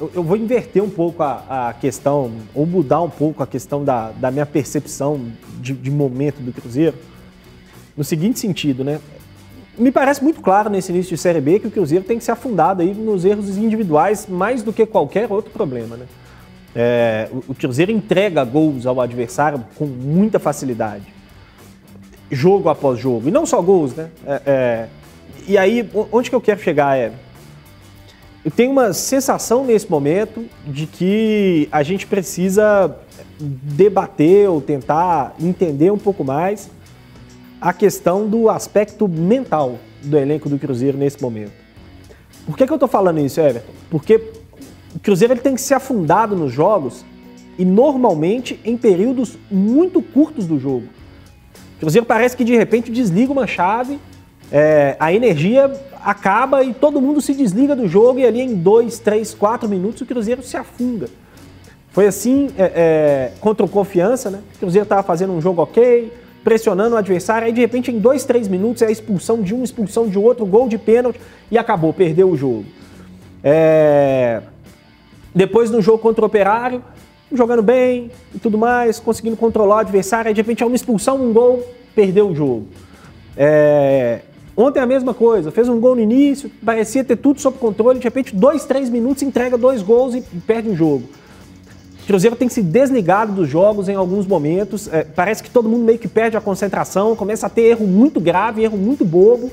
Eu, eu vou inverter um pouco a, a, questão, ou mudar um pouco a questão da, da minha percepção de, de momento do Cruzeiro, no seguinte sentido, né? me parece muito claro nesse início de Série B que o Cruzeiro tem que se afundado aí nos erros individuais mais do que qualquer outro problema, né? É, o Cruzeiro entrega gols ao adversário com muita facilidade, jogo após jogo. E não só gols, né? É, é, e aí, onde que eu quero chegar é. Eu tenho uma sensação nesse momento de que a gente precisa debater ou tentar entender um pouco mais a questão do aspecto mental do elenco do Cruzeiro nesse momento. Por que, que eu estou falando isso, Everton? Porque o Cruzeiro ele tem que ser afundado nos jogos e normalmente em períodos muito curtos do jogo. O Cruzeiro parece que de repente desliga uma chave, é, a energia acaba e todo mundo se desliga do jogo e ali em dois, três, quatro minutos o Cruzeiro se afunda. Foi assim é, é, contra o Confiança, né? O Cruzeiro estava fazendo um jogo ok, pressionando o adversário, aí de repente em dois, três minutos é a expulsão de um, expulsão de outro, gol de pênalti e acabou, perdeu o jogo. É... Depois no jogo contra o Operário, jogando bem e tudo mais, conseguindo controlar o adversário, aí de repente é uma expulsão, um gol, perdeu o jogo. É, Ontem a mesma coisa, fez um gol no início, parecia ter tudo sob controle, de repente, dois, três minutos, entrega dois gols e perde o jogo. O Cruzeiro tem se desligado dos jogos em alguns momentos, é, parece que todo mundo meio que perde a concentração, começa a ter erro muito grave, erro muito bobo,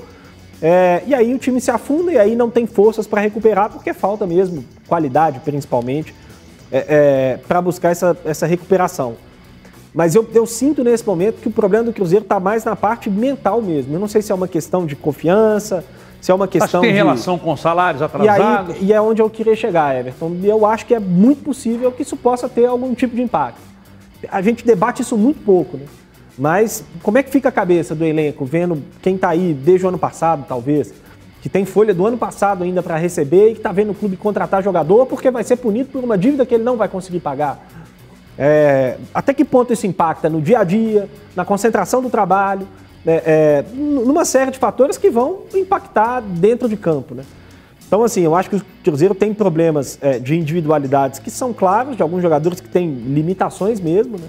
é, e aí o time se afunda e aí não tem forças para recuperar, porque falta mesmo qualidade, principalmente, é, é para buscar essa, essa recuperação. Mas eu, eu, sinto nesse momento que o problema do Cruzeiro está mais na parte mental mesmo. Eu não sei se é uma questão de confiança, se é uma questão. Acho que tem de... relação com salários atrasados. E, aí, e é onde eu queria chegar, Everton. Eu acho que é muito possível que isso possa ter algum tipo de impacto. A gente debate isso muito pouco, né? Mas como é que fica a cabeça do elenco, vendo quem está aí desde o ano passado, talvez, que tem folha do ano passado ainda para receber e que está vendo o clube contratar jogador porque vai ser punido por uma dívida que ele não vai conseguir pagar? É, até que ponto isso impacta no dia a dia, na concentração do trabalho, né, é, numa série de fatores que vão impactar dentro de campo. Né? Então, assim, eu acho que o Cruzeiro tem problemas é, de individualidades que são claros, de alguns jogadores que têm limitações mesmo, né?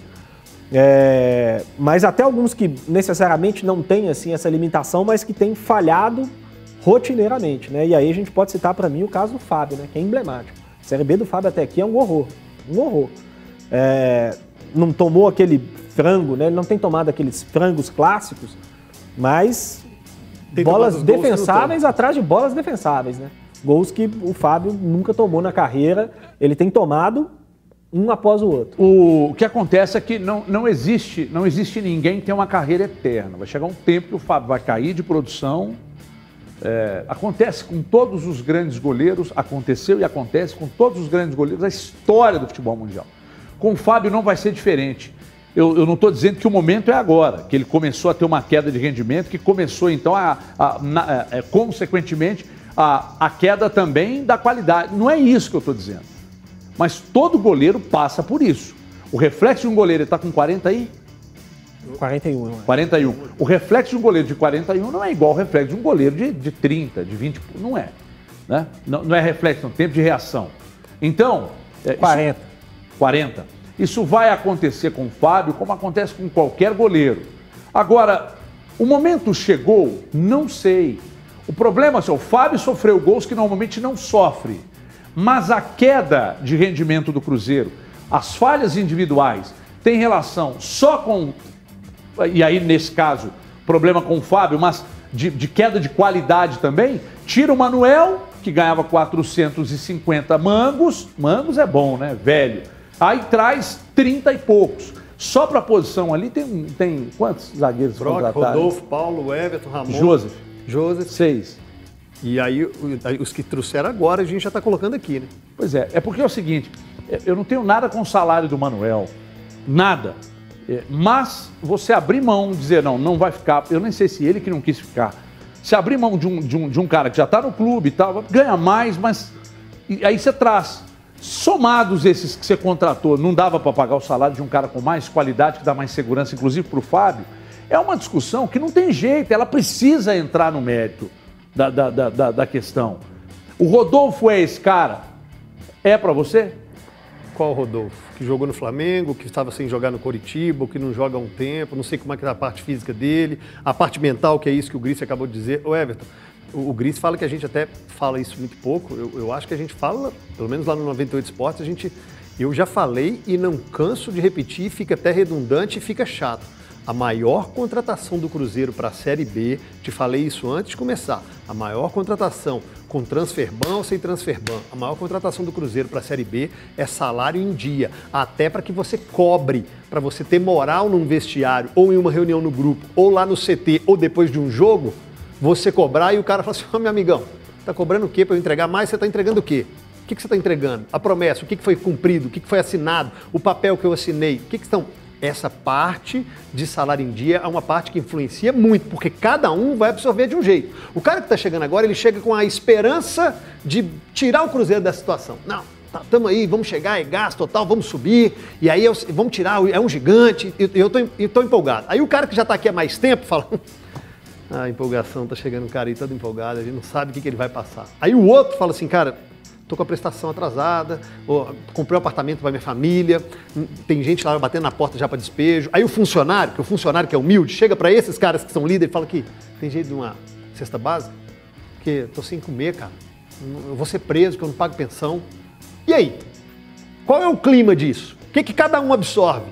É, mas até alguns que necessariamente não têm assim, essa limitação, mas que têm falhado rotineiramente. Né? E aí a gente pode citar para mim o caso do Fábio, né? que é emblemático. A Série B do Fábio até aqui é um horror. Um horror é, não tomou aquele frango, né? Ele não tem tomado aqueles frangos clássicos, mas tem bolas defensáveis atrás de bolas defensáveis, né? Gols que o Fábio nunca tomou na carreira, ele tem tomado um após o outro. O, que acontece é que não, não, existe, não existe ninguém que tem uma carreira eterna. Vai chegar um tempo que o Fábio vai cair de produção. É, acontece com todos os grandes goleiros, aconteceu e acontece com todos os grandes goleiros da história do futebol mundial. Com o Fábio não vai ser diferente. Eu, eu não estou dizendo que o momento é agora, que ele começou a ter uma queda de rendimento, que começou então a, a, na, a, a é, consequentemente, a, a queda também da qualidade. Não é isso que eu estou dizendo. Mas todo goleiro passa por isso. O reflexo de um goleiro está com 40 aí? 41. 41. O reflexo de um goleiro de 41 não é igual ao reflexo de um goleiro de, de 30, de 20. Não é. Né? Não, não é reflexo, é um tempo de reação. Então. É, 40. 40. Isso vai acontecer com o Fábio, como acontece com qualquer goleiro. Agora, o momento chegou? Não sei. O problema é o Fábio sofreu gols que normalmente não sofre. Mas a queda de rendimento do Cruzeiro, as falhas individuais, tem relação só com. E aí, nesse caso, problema com o Fábio, mas de, de queda de qualidade também. Tira o Manuel, que ganhava 450 mangos. Mangos é bom, né? Velho Aí traz 30 e poucos. Só para a posição ali tem, tem quantos zagueiros Brock, contratados? Rodolfo, Paulo, Everton, Ramon. Joseph. Joseph. Seis. E aí os que trouxeram agora a gente já está colocando aqui, né? Pois é, é porque é o seguinte, eu não tenho nada com o salário do Manuel, nada. É, mas você abrir mão, dizer não, não vai ficar, eu nem sei se ele que não quis ficar. Se abrir mão de um, de um, de um cara que já está no clube e tal, ganha mais, mas e aí você traz. Somados esses que você contratou, não dava para pagar o salário de um cara com mais qualidade, que dá mais segurança, inclusive para o Fábio. É uma discussão que não tem jeito, ela precisa entrar no mérito da, da, da, da questão. O Rodolfo é esse cara? É para você? Qual Rodolfo? Que jogou no Flamengo, que estava sem jogar no Coritiba, que não joga há um tempo, não sei como é que é a parte física dele, a parte mental, que é isso que o Gris acabou de dizer. Ô Everton, o, o Gris fala que a gente até fala isso muito pouco. Eu, eu acho que a gente fala, pelo menos lá no 98 Esportes, a gente. Eu já falei e não canso de repetir, fica até redundante e fica chato. A maior contratação do Cruzeiro para a Série B, te falei isso antes de começar, a maior contratação com transferban ou sem transferban, a maior contratação do Cruzeiro para a Série B é salário em dia, até para que você cobre, para você ter moral num vestiário, ou em uma reunião no grupo, ou lá no CT, ou depois de um jogo, você cobrar e o cara fala assim: oh, meu amigão, tá cobrando o quê para eu entregar mais? Você está entregando o quê? O que, que você está entregando? A promessa, o que, que foi cumprido, o que, que foi assinado, o papel que eu assinei, o que, que estão. Essa parte de salário em dia é uma parte que influencia muito, porque cada um vai absorver de um jeito. O cara que está chegando agora, ele chega com a esperança de tirar o Cruzeiro dessa situação. Não, estamos tá, aí, vamos chegar, é gasto total, vamos subir, e aí eu, vamos tirar, é um gigante, eu estou empolgado. Aí o cara que já está aqui há mais tempo fala, a empolgação, tá chegando um cara aí todo empolgado, a gente não sabe o que, que ele vai passar. Aí o outro fala assim, cara, tô com a prestação atrasada, ou comprei um apartamento para minha família, tem gente lá batendo na porta já para despejo. Aí o funcionário, que o funcionário que é humilde, chega para esses caras que são líderes e fala que tem jeito de uma cesta básica, que tô sem comer, cara. Eu vou ser preso, que eu não pago pensão. E aí? Qual é o clima disso? O que, que cada um absorve?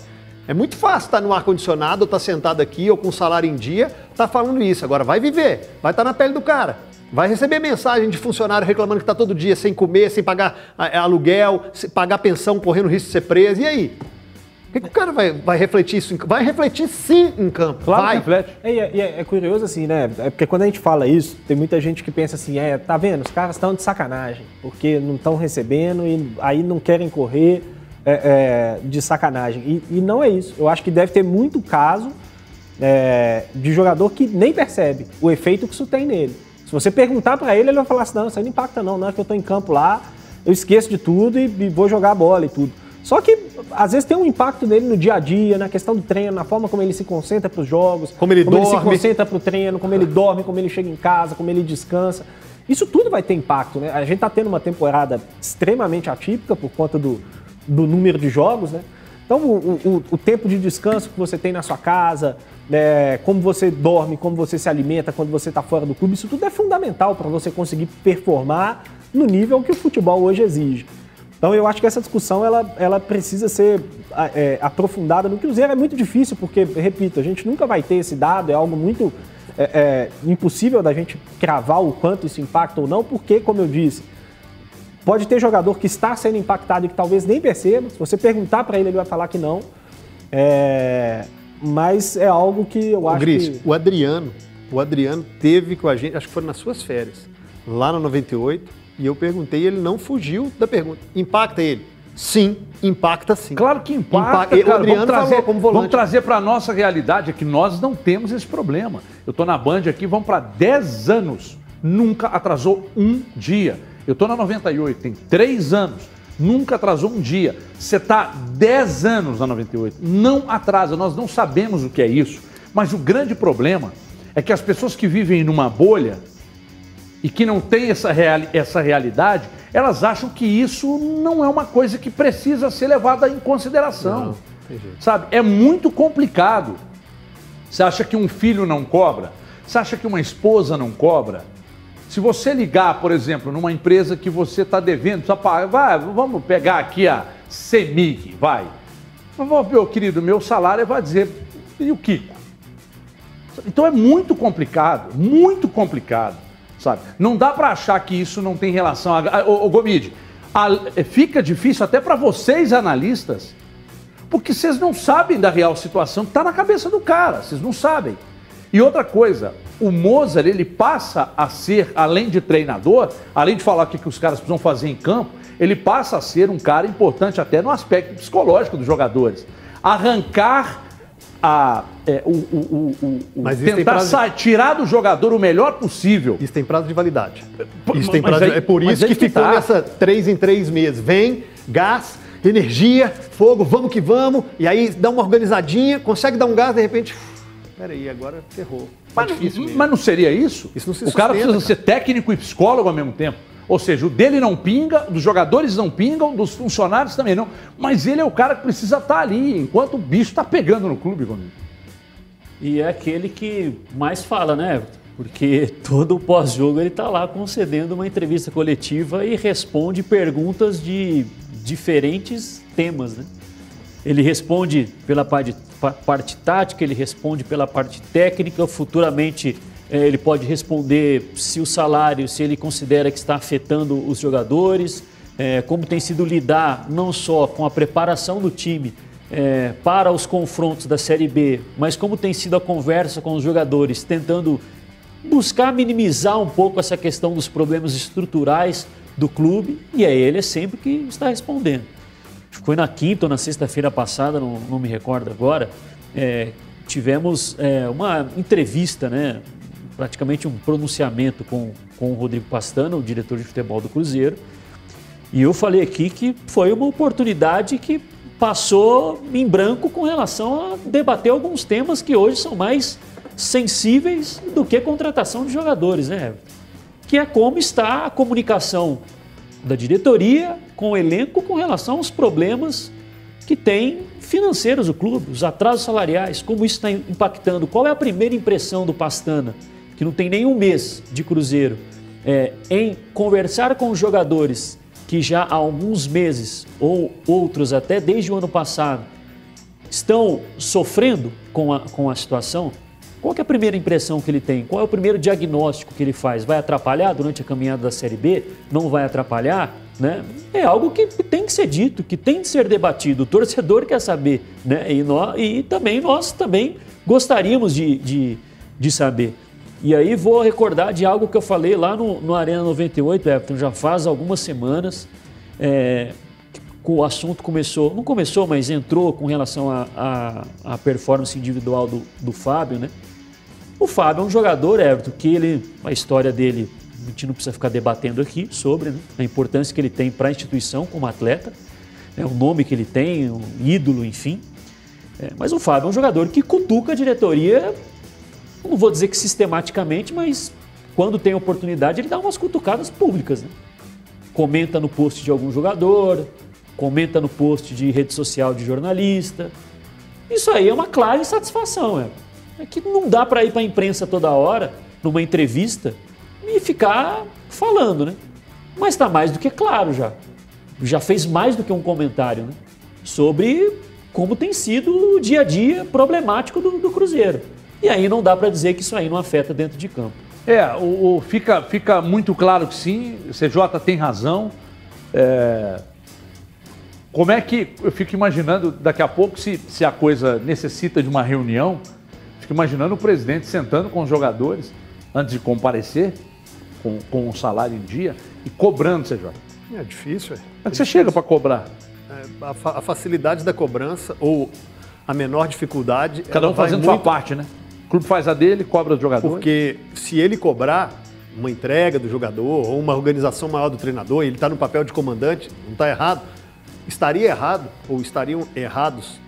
É muito fácil estar no ar-condicionado, ou estar sentado aqui, ou com salário em dia, estar tá falando isso. Agora vai viver, vai estar na pele do cara. Vai receber mensagem de funcionário reclamando que está todo dia sem comer, sem pagar é, aluguel, sem pagar pensão, correndo risco de ser preso. E aí? O que, que o cara vai, vai refletir isso? Vai refletir sim em campo. Claro vai. reflete. É, é, é, curioso assim, né? É porque quando a gente fala isso, tem muita gente que pensa assim, é, tá vendo? Os caras estão de sacanagem, porque não estão recebendo e aí não querem correr é, é, de sacanagem. E, e, não é isso. Eu acho que deve ter muito caso é, de jogador que nem percebe o efeito que isso tem nele. Se você perguntar para ele, ele vai falar assim: não, isso aí não impacta, não. Não é que eu estou em campo lá, eu esqueço de tudo e, e vou jogar a bola e tudo. Só que às vezes tem um impacto nele no dia a dia, na questão do treino, na forma como ele se concentra para os jogos, como ele como dorme, ele se concentra para o treino, como ele dorme, como ele chega em casa, como ele descansa. Isso tudo vai ter impacto, né? A gente está tendo uma temporada extremamente atípica por conta do, do número de jogos, né? Então, o, o, o, tempo de descanso que você tem na sua casa, né, como você dorme, como você se alimenta quando você está fora do clube, isso tudo é fundamental para você conseguir performar no nível que o futebol hoje exige. Então, eu acho que essa discussão ela, ela precisa ser é, aprofundada. No Cruzeiro é muito difícil, porque, repito, a gente nunca vai ter esse dado, é algo muito é, é, impossível da gente cravar o quanto isso impacta ou não, porque, como eu disse, Pode ter jogador que está sendo impactado e que talvez nem perceba. Se você perguntar para ele, ele vai falar que não. É... Mas é algo que eu acho Gris, que... o Adriano, o Adriano teve com a gente, acho que foi nas suas férias, lá no 98, e eu perguntei e ele não fugiu da pergunta. Impacta ele? Sim, impacta sim. Claro que impacta, impacta. cara. O Adriano vamos trazer, como volante. Vamos trazer para a nossa realidade, é que nós não temos esse problema. Eu estou na Band aqui, vamos para 10 anos. Nunca atrasou um dia. Eu estou na 98, tem três anos, nunca atrasou um dia. Você está 10 anos na 98, não atrasa, nós não sabemos o que é isso. Mas o grande problema é que as pessoas que vivem numa bolha e que não têm essa, real, essa realidade, elas acham que isso não é uma coisa que precisa ser levada em consideração. Não, sabe? É muito complicado. Você acha que um filho não cobra? Você acha que uma esposa não cobra? Se você ligar, por exemplo, numa empresa que você está devendo, vai, vamos pegar aqui a Semig, vai. Meu querido, meu salário vai dizer, e o Kiko? Então é muito complicado, muito complicado, sabe? Não dá para achar que isso não tem relação a... Ô, ô Gomide, a... fica difícil até para vocês analistas, porque vocês não sabem da real situação que está na cabeça do cara, vocês não sabem. E outra coisa, o Mozart ele passa a ser, além de treinador, além de falar o que, que os caras precisam fazer em campo, ele passa a ser um cara importante até no aspecto psicológico dos jogadores. Arrancar a, é, o, o, o, o mas tentar de... tirar do jogador o melhor possível. Isso tem prazo de validade. Isso tem prazo aí, de... É por isso que, que ficou tá. nessa três em três meses. Vem, gás, energia, fogo, vamos que vamos, e aí dá uma organizadinha, consegue dar um gás, de repente, peraí, agora ferrou. Mas, mas, não seria isso? isso não o cara precisa cara. ser técnico e psicólogo ao mesmo tempo. Ou seja, o dele não pinga, dos jogadores não pingam, dos funcionários também não. Mas ele é o cara que precisa estar ali, enquanto o bicho está pegando no clube comigo. E é aquele que mais fala, né? Porque todo pós-jogo ele está lá concedendo uma entrevista coletiva e responde perguntas de diferentes temas, né? Ele responde pela parte, parte tática, ele responde pela parte técnica, futuramente é, ele pode responder se o salário, se ele considera que está afetando os jogadores, é, como tem sido lidar não só com a preparação do time é, para os confrontos da Série B, mas como tem sido a conversa com os jogadores, tentando buscar minimizar um pouco essa questão dos problemas estruturais do clube, e é ele sempre que está respondendo foi na quinta ou na sexta-feira passada, não, não, me recordo agora, é, tivemos é, uma entrevista, né, praticamente um pronunciamento com, com o Rodrigo Pastano, o diretor de futebol do Cruzeiro. E eu falei aqui que foi uma oportunidade que passou em branco com relação a debater alguns temas que hoje são mais sensíveis do que contratação de jogadores, né? Que é como está a comunicação da diretoria com o elenco com relação aos problemas que tem financeiros o clube, os atrasos salariais, como isso está impactando. Qual é a primeira impressão do Pastana, que não tem nenhum mês de Cruzeiro, é, em conversar com os jogadores que já há alguns meses, ou outros até desde o ano passado, estão sofrendo com a, com a situação? Qual é a primeira impressão que ele tem? Qual é o primeiro diagnóstico que ele faz? Vai atrapalhar durante a caminhada da Série B? Não vai atrapalhar? Né? É algo que tem que ser dito, que tem que ser debatido. O torcedor quer saber, né? E, nós, e também nós também gostaríamos de, de, de, saber. E aí vou recordar de algo que eu falei lá no, no Arena 98, Everton, já faz algumas semanas. É, o assunto começou, não começou, mas entrou com relação à performance individual do, do Fábio, né? O Fábio é um jogador, Everton, que ele, a história dele a gente não precisa ficar debatendo aqui sobre né, a importância que ele tem para a instituição como atleta, né, o nome que ele tem, o ídolo, enfim. É, mas o Fábio é um jogador que cutuca a diretoria, não vou dizer que sistematicamente, mas quando tem oportunidade ele dá umas cutucadas públicas. Né? Comenta no post de algum jogador, comenta no post de rede social de jornalista. Isso aí é uma clara insatisfação. É, é que não dá para ir para a imprensa toda hora, numa entrevista, e ficar falando, né? Mas está mais do que claro já. Já fez mais do que um comentário, né? Sobre como tem sido o dia a dia problemático do, do Cruzeiro. E aí não dá para dizer que isso aí não afeta dentro de campo. É, o, o, fica, fica muito claro que sim, o CJ tem razão. É... Como é que. Eu fico imaginando daqui a pouco, se, se a coisa necessita de uma reunião, fico imaginando o presidente sentando com os jogadores antes de comparecer com, com um salário em dia e cobrando, CJ? É difícil. É, é que você chega para cobrar? É, a, fa a, facilidade da cobrança ou a menor dificuldade. Cada um fazendo muito... sua parte, né? O clube faz a dele, cobra do jogador. Porque se ele cobrar uma entrega do jogador ou uma organização maior do treinador, ele está no papel de comandante, não está errado, estaria errado ou estariam errados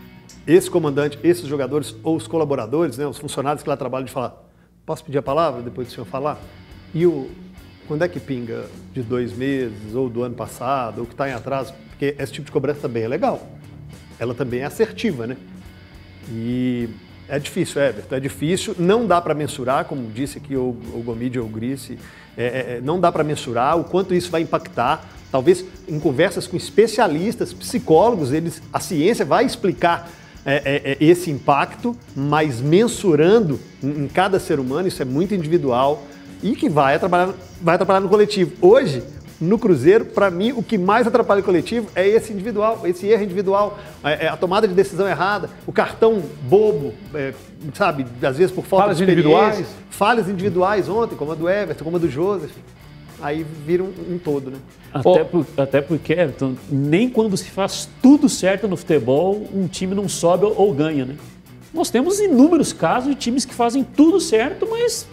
esse comandante, esses jogadores ou os colaboradores, né, os funcionários que lá trabalham, de falar: posso pedir a palavra depois do senhor falar? E o, quando é que pinga de dois meses, ou do ano passado, ou que está em atraso? Porque esse tipo de cobrança também é legal. Ela também é assertiva, né? E é difícil, Everton, é difícil. Não dá para mensurar, como disse aqui o, o Gomide ou o Grice, é, é, é, não dá para mensurar o quanto isso vai impactar. Talvez em conversas com especialistas, psicólogos, eles, a ciência vai explicar é, é, é esse impacto, mas mensurando em, em cada ser humano, isso é muito individual e que vai atrapalhar, vai atrapalhar no coletivo. Hoje, no Cruzeiro, para mim, o que mais atrapalha o coletivo é esse individual, esse erro individual, é, é a tomada de decisão errada, o cartão bobo, é, sabe, às vezes por falta falhas de individuais. falhas individuais ontem, como a do Everton, como a do Joseph. Aí vira um, um todo, né? Até, por, até porque, Everton, nem quando se faz tudo certo no futebol, um time não sobe ou, ou ganha, né? Nós temos inúmeros casos de times que fazem tudo certo, mas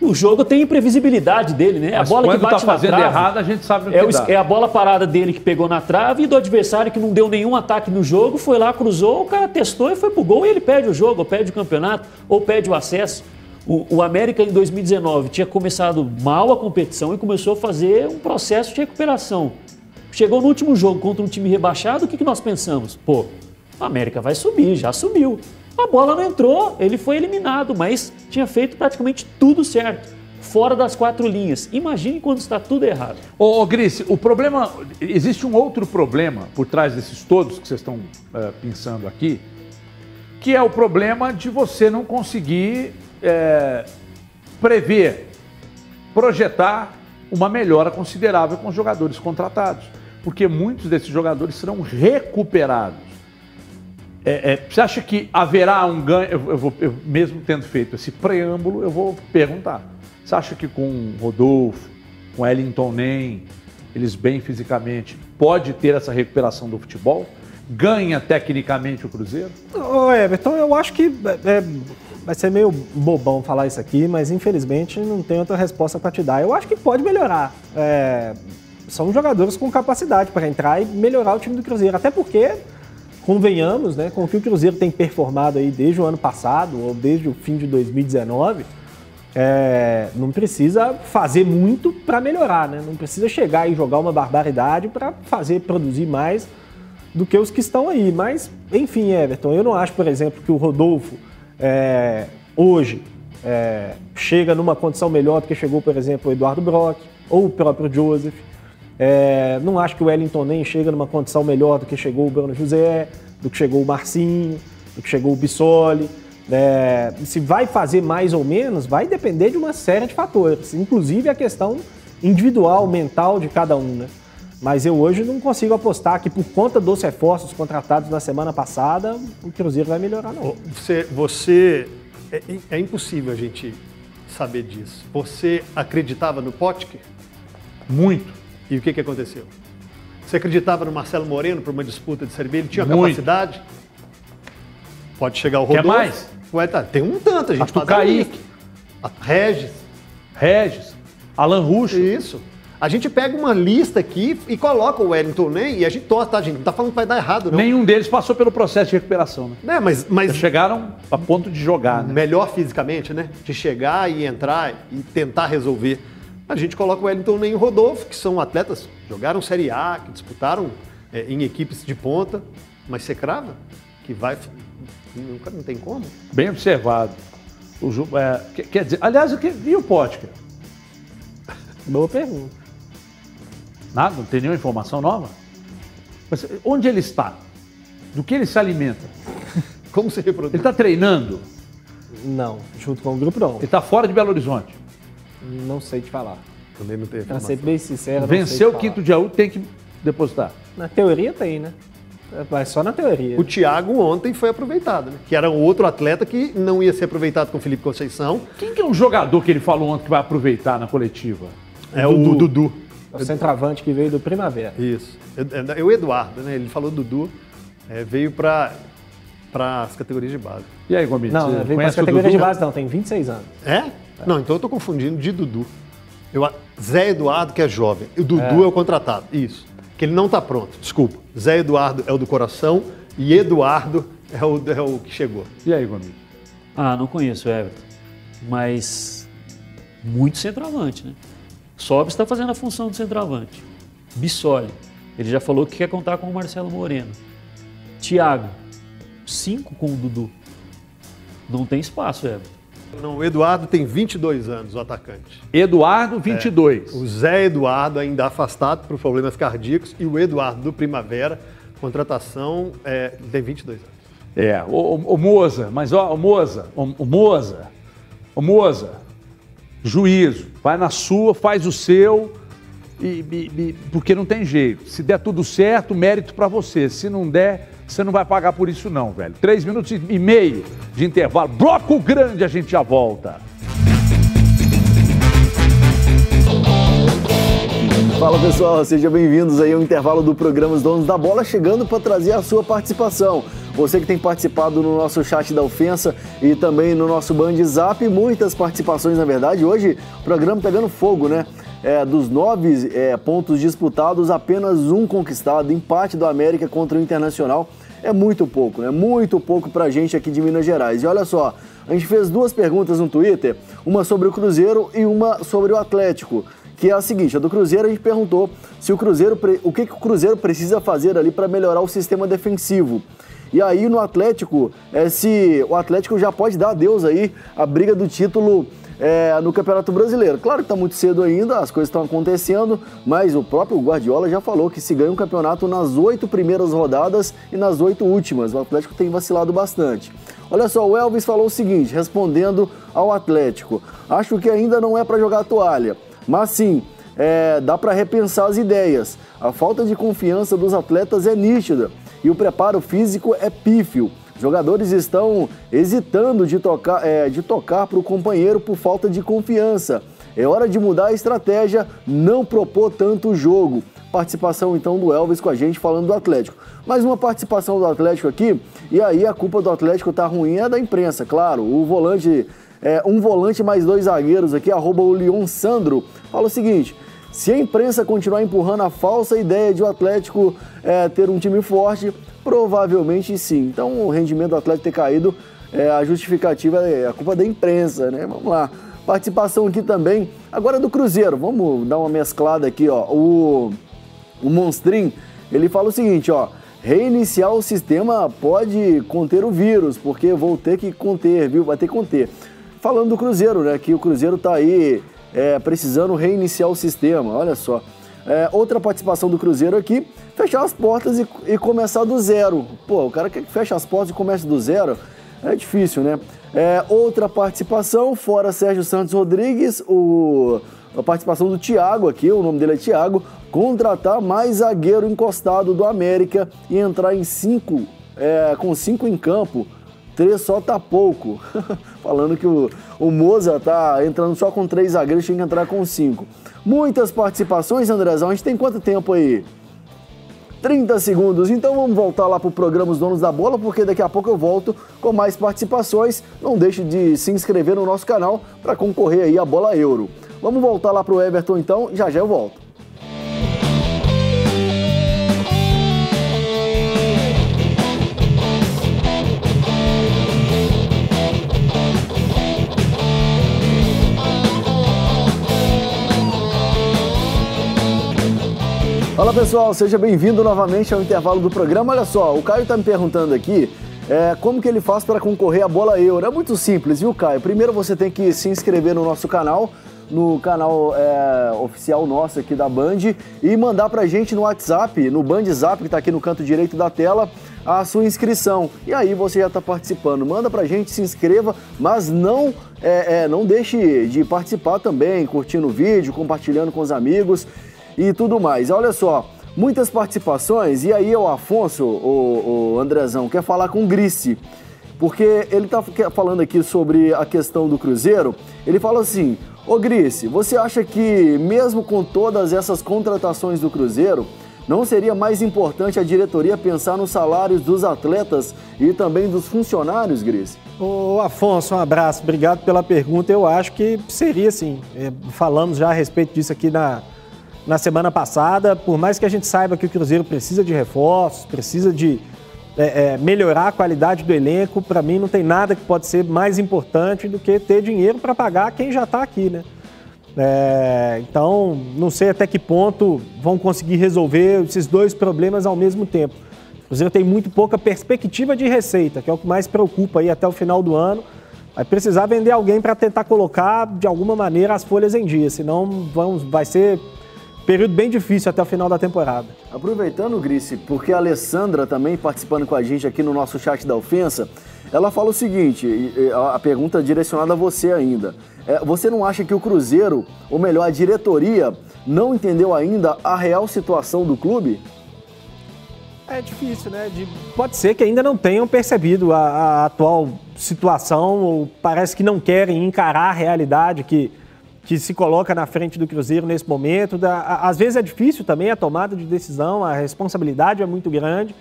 o jogo tem imprevisibilidade dele, né? Mas a bola que bate tá fazendo trave, errado, a gente sabe o que é, o, dá. é a bola parada dele que pegou na trave e do adversário que não deu nenhum ataque no jogo, foi lá, cruzou, o cara testou e foi pro gol e ele perde o jogo, ou perde o campeonato, ou perde o acesso. O, o América em 2019 tinha começado mal a competição e começou a fazer um processo de recuperação. Chegou no último jogo contra um time rebaixado, o que, que nós pensamos? Pô, o América vai subir, já subiu. A bola não entrou, ele foi eliminado, mas tinha feito praticamente tudo certo fora das quatro linhas. Imagine quando está tudo errado. Ô, ô Grice, o problema. Existe um outro problema por trás desses todos que vocês estão uh, pensando aqui, que é o problema de você não conseguir é, prever, projetar uma melhora considerável com os jogadores contratados. Porque muitos desses jogadores serão recuperados. É, é, você acha que haverá um ganho? Eu, eu vou, eu, mesmo tendo feito esse preâmbulo, eu vou perguntar. Você acha que com Rodolfo, com Ellington Nem, eles bem fisicamente, pode ter essa recuperação do futebol? Ganha tecnicamente o Cruzeiro? Ô Everton, eu acho que é, é, vai ser meio bobão falar isso aqui, mas infelizmente não tem outra resposta para te dar. Eu acho que pode melhorar. É, são jogadores com capacidade para entrar e melhorar o time do Cruzeiro. Até porque, convenhamos, né, com o que o Cruzeiro tem performado aí desde o ano passado ou desde o fim de 2019 é, não precisa fazer muito para melhorar, né? Não precisa chegar e jogar uma barbaridade para fazer produzir mais do que os que estão aí. Mas, enfim, Everton, eu não acho, por exemplo, que o Rodolfo é, hoje é, chega numa condição melhor do que chegou, por exemplo, o Eduardo Brock ou o próprio Joseph. É, não acho que o Wellington nem chega numa condição melhor do que chegou o Bruno José, do que chegou o Marcinho, do que chegou o Bissoli. É, se vai fazer mais ou menos, vai depender de uma série de fatores, inclusive a questão individual, mental de cada um. Né? Mas eu hoje não consigo apostar que por conta dos reforços contratados na semana passada, o Cruzeiro vai melhorar, não. Você. você é, é impossível a gente saber disso. Você acreditava no Potker? Muito. E o que, que aconteceu? Você acreditava no Marcelo Moreno para uma disputa de Série B? Ele tinha Muito. capacidade? Pode chegar o Quer Rodolfo. mais? Ué, tá, tem um tanto, a gente Arthur Kaique. Regis. Regis, Alan Ruxo. Isso. A gente pega uma lista aqui e coloca o Wellington Nem e a gente torce, tá, gente? Não tá falando que vai dar errado, não. Nenhum deles passou pelo processo de recuperação, né? Né, mas, mas Chegaram a ponto de jogar, né? melhor fisicamente, né? De chegar e entrar e tentar resolver. A gente coloca o Wellington Nem e o Rodolfo, que são atletas que jogaram Série A, que disputaram é, em equipes de ponta, mas você crava que vai. Nunca não tem como. Bem observado. O é, que- quer dizer, aliás, o que e o Potker? Boa pergunta. Nada? Não tem nenhuma informação nova? Mas onde ele está? Do que ele se alimenta? Como se Ele reproduz? está treinando? Não, junto com o grupo não. Ele está fora de Belo Horizonte. Não sei te falar. Também não tem Pra ser bem sincero, não sei te Venceu o falar. quinto de AU, tem que depositar. Na teoria tem, né? Mas só na teoria. O Thiago ontem foi aproveitado, né? Que era um outro atleta que não ia ser aproveitado com o Felipe Conceição. Quem que é um jogador que ele falou ontem que vai aproveitar na coletiva? É o Dudu. O centroavante que veio do Primavera. Isso. É o Eduardo, né? Ele falou Dudu, é, veio para as categorias de base. E aí, Gomes? Não, você veio para as categorias de base não, tem 26 anos. É? Não, então eu tô confundindo de Dudu. Eu, Zé Eduardo, que é jovem. E o Dudu é. o contratado. Isso. Que ele não tá pronto, desculpa. Zé Eduardo é o do coração e Eduardo é o, é o que chegou. E aí, Gomes? Ah, não conheço o Everton. Mas muito centroavante, né? Sobis está fazendo a função do centroavante. Bissoli, ele já falou que quer contar com o Marcelo Moreno. Thiago, cinco com o Dudu. Não tem espaço, Everton. Não, o Eduardo tem 22 anos, o atacante. Eduardo, 22. O Zé Eduardo ainda afastado por problemas cardíacos e o Eduardo do Primavera, contratação, é, tem 22 anos. É, o, o, o Moza, mas ó, o Moza, o, o Moza, o Moza, juízo, vai na sua, faz o seu, e, e- e- porque não tem jeito. Se der tudo certo, mérito pra você. Se não der, você não vai pagar por isso não, velho. Três minutos e meio de intervalo. Bloco grande, a gente já volta. Fala pessoal, sejam bem-vindos aí ao intervalo do programa Os Donos da Bola, chegando para trazer a sua participação. Você que tem participado no nosso chat da ofensa e também no nosso Band Zap, muitas participações na verdade. Hoje o programa pegando fogo, né? É, dos nove é, pontos disputados, apenas um conquistado, empate do América contra o Internacional. É muito pouco, né? Muito pouco pra gente aqui de Minas Gerais. E olha só, a gente fez duas perguntas no Twitter, uma sobre o Cruzeiro e uma sobre o Atlético que é a seguinte, a do Cruzeiro a gente perguntou se o Cruzeiro, o que, que o Cruzeiro precisa fazer ali para melhorar o sistema defensivo. E aí no Atlético, se o Atlético já pode dar adeus aí a briga do título é, no Campeonato Brasileiro. Claro que está muito cedo ainda, as coisas estão acontecendo, mas o próprio Guardiola já falou que se ganha um campeonato nas oito primeiras rodadas e nas oito últimas. O Atlético tem vacilado bastante. Olha só, o Elvis falou o seguinte, respondendo ao Atlético: acho que ainda não é para jogar a toalha. Mas sim, é, dá para repensar as ideias. A falta de confiança dos atletas é nítida e o preparo físico é pífio. Jogadores estão hesitando de tocar, é, de tocar para o companheiro por falta de confiança. É hora de mudar a estratégia, não propor tanto jogo. Participação então do Elvis com a gente falando do Atlético. Mais uma participação do Atlético aqui, e aí a culpa do Atlético tá ruim é da imprensa, claro. O volante é, um volante mais dois zagueiros aqui, arroba o Leon Sandro, fala o seguinte: se a imprensa continuar empurrando a falsa ideia de o Atlético é, ter um time forte, provavelmente sim. Então o rendimento do Atlético ter caído, é, a justificativa é a culpa da imprensa, né? Vamos lá. Participação aqui também, agora do Cruzeiro. Vamos dar uma mesclada aqui, ó. O, o Monstrin, ele fala o seguinte, ó. Reiniciar o sistema pode conter o vírus, porque vou ter que conter, viu? Vai ter que conter. Falando do Cruzeiro, né? Que o Cruzeiro tá aí é, precisando reiniciar o sistema, olha só. É, outra participação do Cruzeiro aqui, fechar as portas e, e, começar do zero. Pô, o cara que fecha as portas e começa do zero é difícil, né? É, outra participação, fora Sérgio Santos Rodrigues, o, a participação do Thiago aqui, o nome dele é Thiago, contratar mais zagueiro encostado do América e entrar em cinco, é, com cinco em campo, três só tá pouco. Falando que o, o Moza tá entrando só com três zagueiros, tinha que entrar com cinco. Muitas participações, Andrezão. A gente tem quanto tempo aí? 30 segundos. Então vamos voltar lá para o programa Os Donos da Bola, porque daqui a pouco eu volto com mais participações. Não deixe de se inscrever no nosso canal para concorrer aí a bola euro. Vamos voltar lá para o Everton então, já já eu volto. Fala pessoal, seja bem-vindo novamente ao intervalo do programa. Olha só, o Caio está me perguntando aqui é, como que ele faz para concorrer à bola euro. É muito simples, viu, Caio? Primeiro você tem que se inscrever no nosso canal, no canal é, oficial nosso aqui da Band, e mandar pra gente no WhatsApp, no Band Zap, que está aqui no canto direito da tela, a sua inscrição. E aí você já está participando. Manda pra gente, se inscreva, mas não, é, é, não deixe de participar também, curtindo o vídeo, compartilhando com os amigos e tudo mais. Olha só, muitas participações, e aí o Afonso, o, o Andrezão, quer falar com o Grice, porque ele está falando aqui sobre a questão do Cruzeiro, ele fala assim, ô Grice, você acha que mesmo com todas essas contratações do Cruzeiro, não seria mais importante a diretoria pensar nos salários dos atletas e também dos funcionários, Gris? Ô Afonso, um abraço, obrigado pela pergunta. Eu acho que seria sim. É, falamos já a respeito disso aqui na, na semana passada. Por mais que a gente saiba que o Cruzeiro precisa de reforços, precisa de é, é, melhorar a qualidade do elenco, para mim não tem nada que pode ser mais importante do que ter dinheiro para pagar quem já está aqui, né? É, então, não sei até que ponto vão conseguir resolver esses dois problemas ao mesmo tempo. O Cruzeiro tem muito pouca perspectiva de receita, que é o que mais preocupa aí até o final do ano. Vai precisar vender alguém para tentar colocar de alguma maneira as folhas em dia, senão vão, vai ser período bem difícil até o final da temporada. Aproveitando, Grice, porque a Alessandra também participando com a gente aqui no nosso chat da ofensa, ela fala o seguinte, a pergunta é direcionada a você ainda. É, você não acha que o Cruzeiro, ou melhor, a diretoria, não entendeu ainda a real situação do clube? É difícil, né? De... Pode ser que ainda não tenham percebido a, a atual situação, ou parece que não querem encarar a realidade que que se coloca na frente do Cruzeiro nesse momento. Às vezes é difícil também a tomada de decisão, a responsabilidade é muito grande,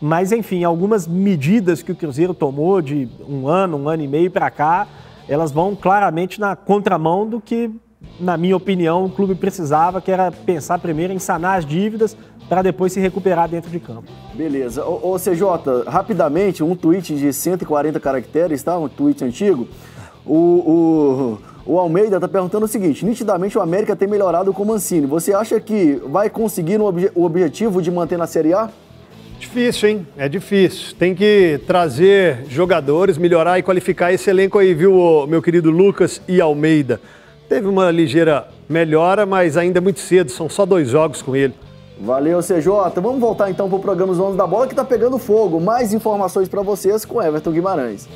mas enfim, algumas medidas que o Cruzeiro tomou de um ano, um ano e meio para cá, elas vão claramente na contramão do que, na minha opinião, o clube precisava, que era pensar primeiro em sanar as dívidas para depois se recuperar dentro de campo. Beleza. Ô CJ, rapidamente, um tweet de 140 caracteres, tá? Um tweet antigo. o, o o Almeida está perguntando o seguinte: nitidamente o América tem melhorado com o Mancini. Você acha que vai conseguir o objetivo de manter na Série A? Difícil, hein? É difícil. Tem que trazer jogadores, melhorar e qualificar esse elenco aí, viu, meu querido Lucas e Almeida? Teve uma ligeira melhora, mas ainda é muito cedo, são só dois jogos com ele. Valeu, CJ. Vamos voltar então para o programa Os Donos da Bola que está pegando fogo. Mais informações para vocês com Everton Guimarães.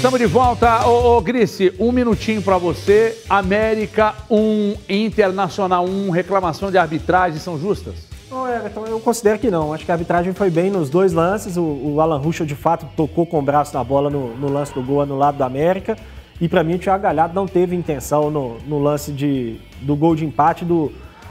Estamos de volta. Ô, ô Grice, um minutinho para você. América 1, um, Internacional 1, um, reclamação de arbitragem são justas? Não, Everton, eu considero que não. Acho que a arbitragem foi bem nos dois lances. O, o Alan Ruschel, de fato, tocou com o braço na bola no, no lance do gol no lado do América. E para mim, o Thiago Galhardo não teve intenção no, no lance de, do gol de empate do,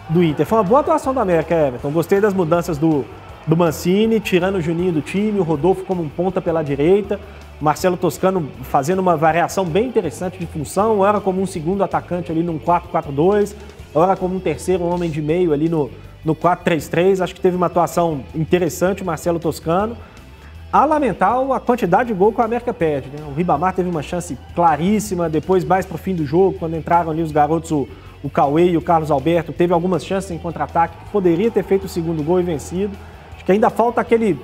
do Inter. Foi uma boa atuação do América, Everton. Gostei das mudanças do, do Mancini, tirando o Juninho do time, o Rodolfo como um ponta pela direita. Marcelo Toscano fazendo uma variação bem interessante de função, era como um segundo atacante ali num 4-4-2. ora como um terceiro homem de meio ali no, no 4-3-3. Acho que teve uma atuação interessante o Marcelo Toscano. A lamentar a quantidade de gol que o América perde. Né? O Ribamar teve uma chance claríssima, depois mais para o fim do jogo, quando entraram ali os garotos, o, o Cauê e o Carlos Alberto, teve algumas chances em contra-ataque, poderia ter feito o segundo gol e vencido. Acho que ainda falta aquele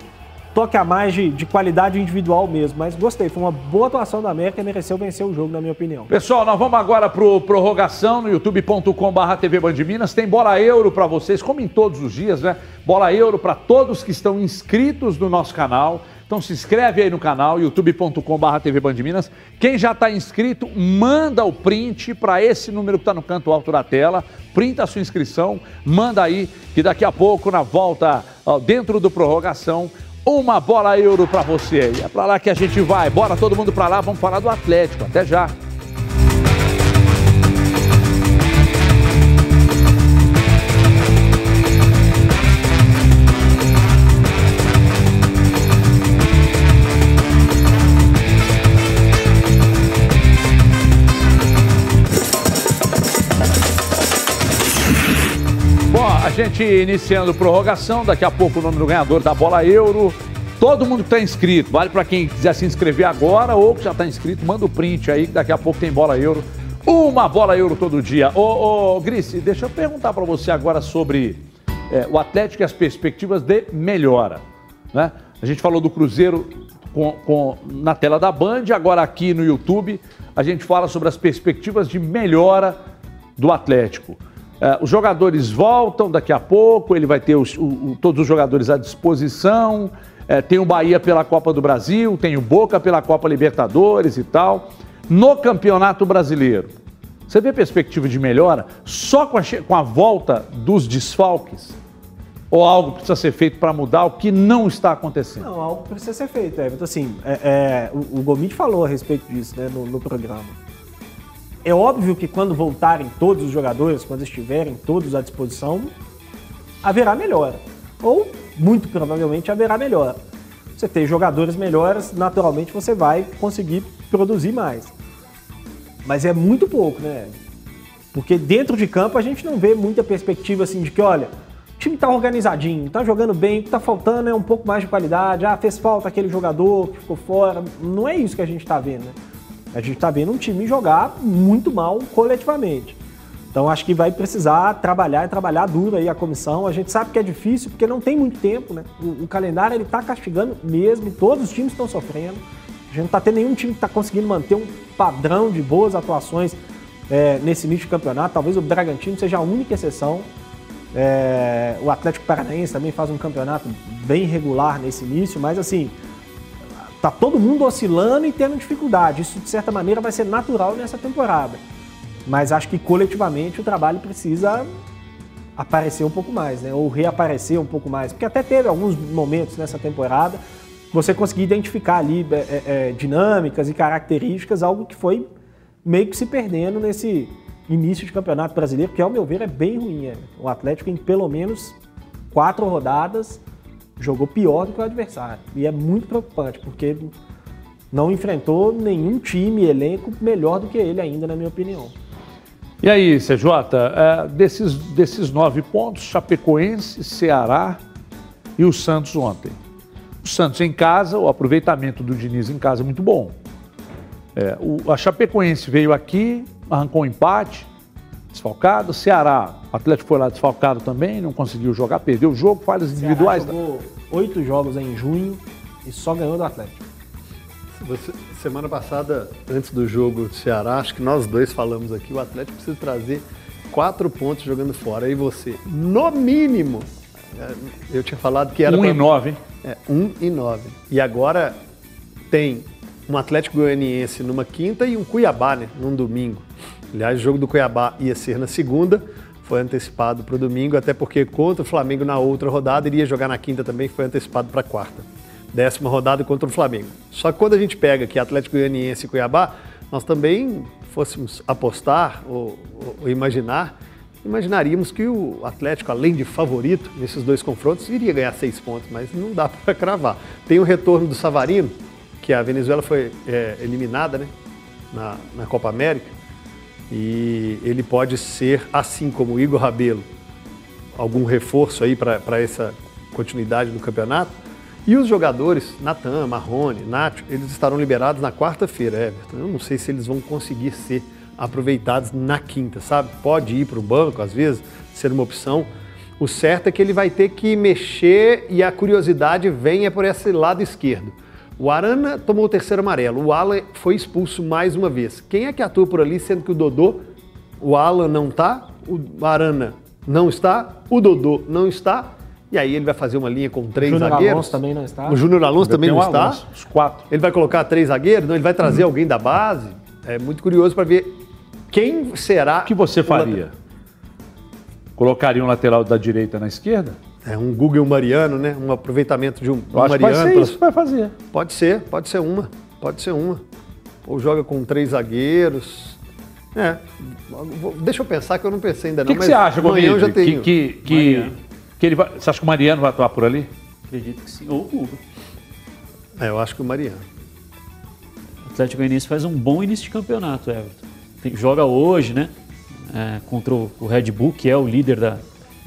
toque a mais de, de, qualidade individual mesmo. Mas gostei, foi uma boa atuação da América e mereceu vencer o jogo, na minha opinião. Pessoal, nós vamos agora pro prorrogação no youtube.com.br TV Band Minas. Tem bola euro para vocês, como em todos os dias, né? Bola euro para todos que estão inscritos no nosso canal. Então se inscreve aí no canal, youtube.com.br TV Minas. Quem já está inscrito, manda o print para esse número que está no canto alto da tela. Printa a sua inscrição, manda aí, que daqui a pouco, na volta, dentro do prorrogação, uma bola euro para você. E é para lá que a gente vai. Bora todo mundo para lá, vamos falar do Atlético. Até já. Gente iniciando prorrogação, daqui a pouco o nome do ganhador da bola euro. Todo mundo que está inscrito, vale para quem quiser se inscrever agora ou que já está inscrito, manda o print aí que daqui a pouco tem bola euro. Uma bola euro todo dia. Ô, ô Grice, deixa eu perguntar para você agora sobre é, o Atlético e as perspectivas de melhora. Né? A gente falou do Cruzeiro com, com, na tela da Band, agora aqui no YouTube a gente fala sobre as perspectivas de melhora do Atlético. É, os jogadores voltam daqui a pouco, ele vai ter os, o, todos os jogadores à disposição. É, tem o Bahia pela Copa do Brasil, tem o Boca pela Copa Libertadores e tal. No Campeonato Brasileiro, você vê perspectiva de melhora só com a, com a volta dos desfalques? Ou algo precisa ser feito para mudar o que não está acontecendo? Não, algo precisa ser feito, Everton. Assim, é, é, o, o Gomit falou a respeito disso né, no, no programa. É óbvio que quando voltarem todos os jogadores, quando estiverem todos à disposição, haverá melhora. Ou, muito provavelmente, haverá melhora. Você tem jogadores melhores, naturalmente você vai conseguir produzir mais. Mas é muito pouco, né? Porque dentro de campo a gente não vê muita perspectiva assim de que, olha, o time tá organizadinho, tá jogando bem, o que tá faltando é um pouco mais de qualidade, ah, fez falta aquele jogador que ficou fora. Não é isso que a gente tá vendo, né? A gente está vendo um time jogar muito mal coletivamente. Então acho que vai precisar trabalhar e trabalhar duro aí a comissão. A gente sabe que é difícil porque não tem muito tempo, né? O, o calendário ele está castigando mesmo, todos os times estão sofrendo. A gente não está tendo nenhum time que está conseguindo manter um padrão de boas atuações é, nesse início de campeonato. Talvez o Bragantino seja a única exceção. É, o Atlético Paranaense também faz um campeonato bem regular nesse início, mas assim, Tá todo mundo oscilando e tendo dificuldade. Isso, de certa maneira, vai ser natural nessa temporada. Mas acho que coletivamente o trabalho precisa aparecer um pouco mais, né? Ou reaparecer um pouco mais. Porque até teve alguns momentos nessa temporada você conseguir identificar ali é, é, é, dinâmicas e características, algo que foi meio que se perdendo nesse início de campeonato brasileiro, que ao meu ver é bem ruim. É. O Atlético em pelo menos quatro rodadas jogou pior do que o adversário. E é muito preocupante, porque não enfrentou nenhum time, elenco melhor do que ele ainda, na minha opinião. E aí, CJ, é, desses, desses nove pontos, Chapecoense, Ceará e o Santos ontem. O Santos em casa, o aproveitamento do Diniz em casa é muito bom. É, o, a Chapecoense veio aqui, arrancou um empate, desfalcado. Ceará, o Atlético foi lá desfalcado também, não conseguiu jogar, perdeu o jogo, falhas individuais. Ceará jogou oito jogos em junho e só ganhou do Atlético. Você, semana passada, antes do jogo do Ceará, acho que nós dois falamos aqui, o Atlético precisa trazer quatro pontos jogando fora. E você, no mínimo, é, eu tinha falado que era... Um pra... e nove, hein? É, um e nove. E agora tem um Atlético Goianiense numa quinta e um Cuiabá, né, num domingo. Aliás, o jogo do Cuiabá ia ser na segunda, foi antecipado para o domingo, até porque contra o Flamengo na outra rodada iria jogar na quinta também, foi antecipado para a quarta. Décima rodada contra o Flamengo. Só que quando a gente pega aqui Atlético Goianiense e Cuiabá, nós também fôssemos apostar ou, ou, ou imaginar, imaginaríamos que o Atlético, além de favorito nesses dois confrontos, iria ganhar seis pontos, mas não dá para cravar. Tem o retorno do Savarino, que a Venezuela foi é, eliminada né, na, na Copa América, E ele pode ser, assim como o Igor Rabelo, algum reforço aí para essa continuidade do campeonato. E os jogadores, Natan, Marrone, Nacho, eles estarão liberados na quarta-feira, Everton. Eu não sei se eles vão conseguir ser aproveitados na quinta, sabe? Pode ir para o banco, às vezes, ser uma opção. O certo é que ele vai ter que mexer e a curiosidade vem é por esse lado esquerdo. O Arana tomou o terceiro amarelo, o Alan foi expulso mais uma vez. Quem é que atua por ali, sendo que o Dodô, o Alan não está, o Arana não está, o Dodô não está, e aí ele vai fazer uma linha com três Júnior zagueiros. Alonso também não está. O Júnior Alonso também Tem não o está. Alonso, Os quatro. Ele vai colocar três zagueiros? Não, ele vai trazer alguém da base. É muito curioso para ver quem será. O que você o faria? Colocaria um lateral da direita na esquerda? É um Google Mariano, né? Um aproveitamento de um, Eu um que Mariano. ser pelas- isso que vai fazer. Pode ser, pode ser uma. Pode ser uma. Ou joga com três zagueiros. É. Deixa eu pensar que eu não pensei ainda O não. que, que mas você acha, amanhã eu já tenho. Que, que, que, Mariano. que ele vai, você acha que o Mariano vai atuar por ali? Acredito que sim. Ou o Hugo. É, eu acho que o Mariano. O Atlético Goianiense faz um bom início de campeonato, Everton. Tem- joga hoje, né? É, contra o o Red Bull, que é o líder da,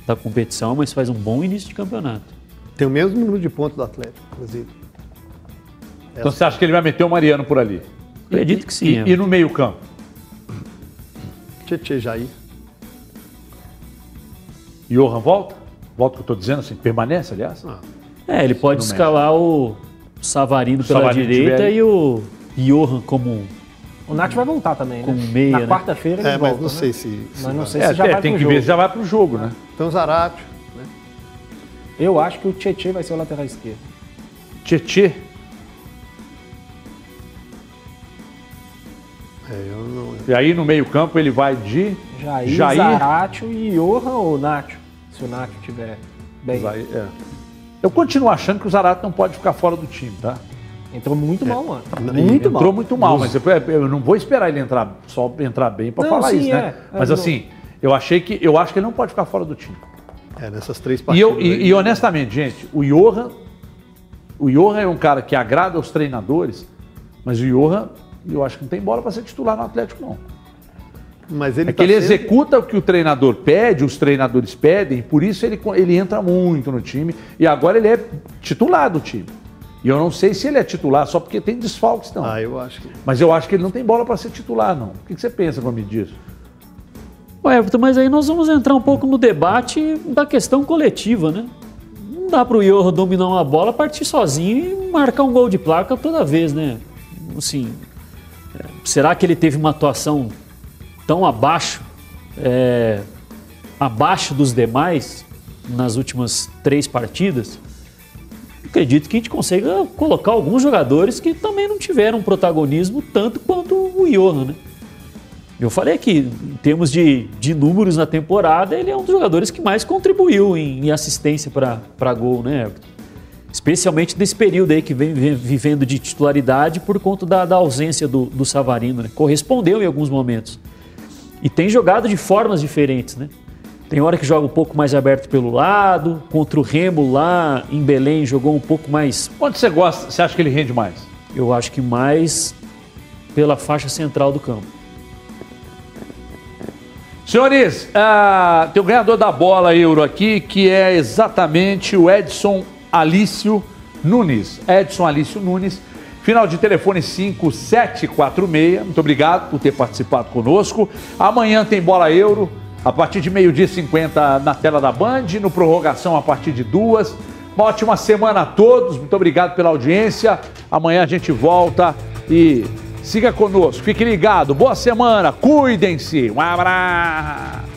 da competição, mas faz um bom início de campeonato. Tem o mesmo número de pontos do Atlético, inclusive. Então você acha que ele vai meter o Mariano por ali? Acredito que sim. E, e no meio campo? Tietê Jair. Johan volta? Volta o que eu estou dizendo, assim, permanece, aliás? É, ele pode no escalar o Savarino pela Savarino direita e o Johan como O Nath vai voltar também, né? Com meia, Na né? quarta-feira ele É, volta, mas não né? sei se. se Mas não sei É, se já é, vai tem pro que jogo. ver se já vai pro jogo, né? Então Zaratio. Né? Eu acho que o Tietchan vai ser o lateral esquerdo. Tietê. É, eu não. E aí no meio campo ele vai de Jair, Jair. Zaratio e Johan ou Nacho. Se o Nacho tiver bem. Vai- é. Eu continuo achando que o Zarato não pode ficar fora do time, tá? Entrou muito mal, mano. E Muito Entrou mal. muito mal, mas eu, eu não vou esperar ele entrar só entrar bem para falar sim, isso, né? é. Mas É, assim, eu achei que eu acho que ele não pode ficar fora do time. É, nessas três E, partidas. eu, e, aí. e honestamente, gente, o Johan, o Johan é um cara que agrada aos treinadores, mas o Johan, eu acho que não tem bola para ser titular no Atlético, não. Mas ele É tá que ele sendo- executa o que o treinador pede, os treinadores pedem, por isso ele, ele entra muito no time. E agora ele é titular do time. E eu não sei se ele é titular só porque tem desfalques, não. Ah, eu acho que. Mas eu acho que ele não tem bola para ser titular, não. O que que você pensa quando me diz? Ô, Everton, mas aí nós vamos entrar um pouco no debate da questão coletiva, né? Não dá pro Johan dominar uma bola, partir sozinho e marcar um gol de placa toda vez, né? Assim, é, será que ele teve uma atuação tão abaixo, é, abaixo dos demais nas últimas três partidas? Acredito que a gente consiga colocar alguns jogadores que também não tiveram protagonismo tanto quanto o Johan, né? Eu falei aqui, em termos de, de números na temporada, ele é um dos jogadores que mais contribuiu em, em assistência para gol, né, Everton? Especialmente desse período aí que vem, vem vivendo de titularidade por conta da, da ausência do, do Savarino, né? Correspondeu em alguns momentos. E tem jogado de formas diferentes, né? Tem hora que joga um pouco mais aberto pelo lado, contra o Remo lá em Belém jogou um pouco mais, Onde você gosta? Você acha que ele rende mais? eu acho que mais pela faixa central do campo. Senhores, ah, tem o ganhador da bola euro aqui, que é exatamente o Edson Alício Nunes. Edson Alício Nunes, final de telefone 5746. Muito obrigado por ter participado conosco. Amanhã tem bola euro, a partir de meio-dia e 50 na tela da Band, no prorrogação a partir de duas. Uma ótima semana a todos, muito obrigado pela audiência. Amanhã a gente volta e siga conosco, fique ligado. Boa semana, cuidem-se. Um abraço.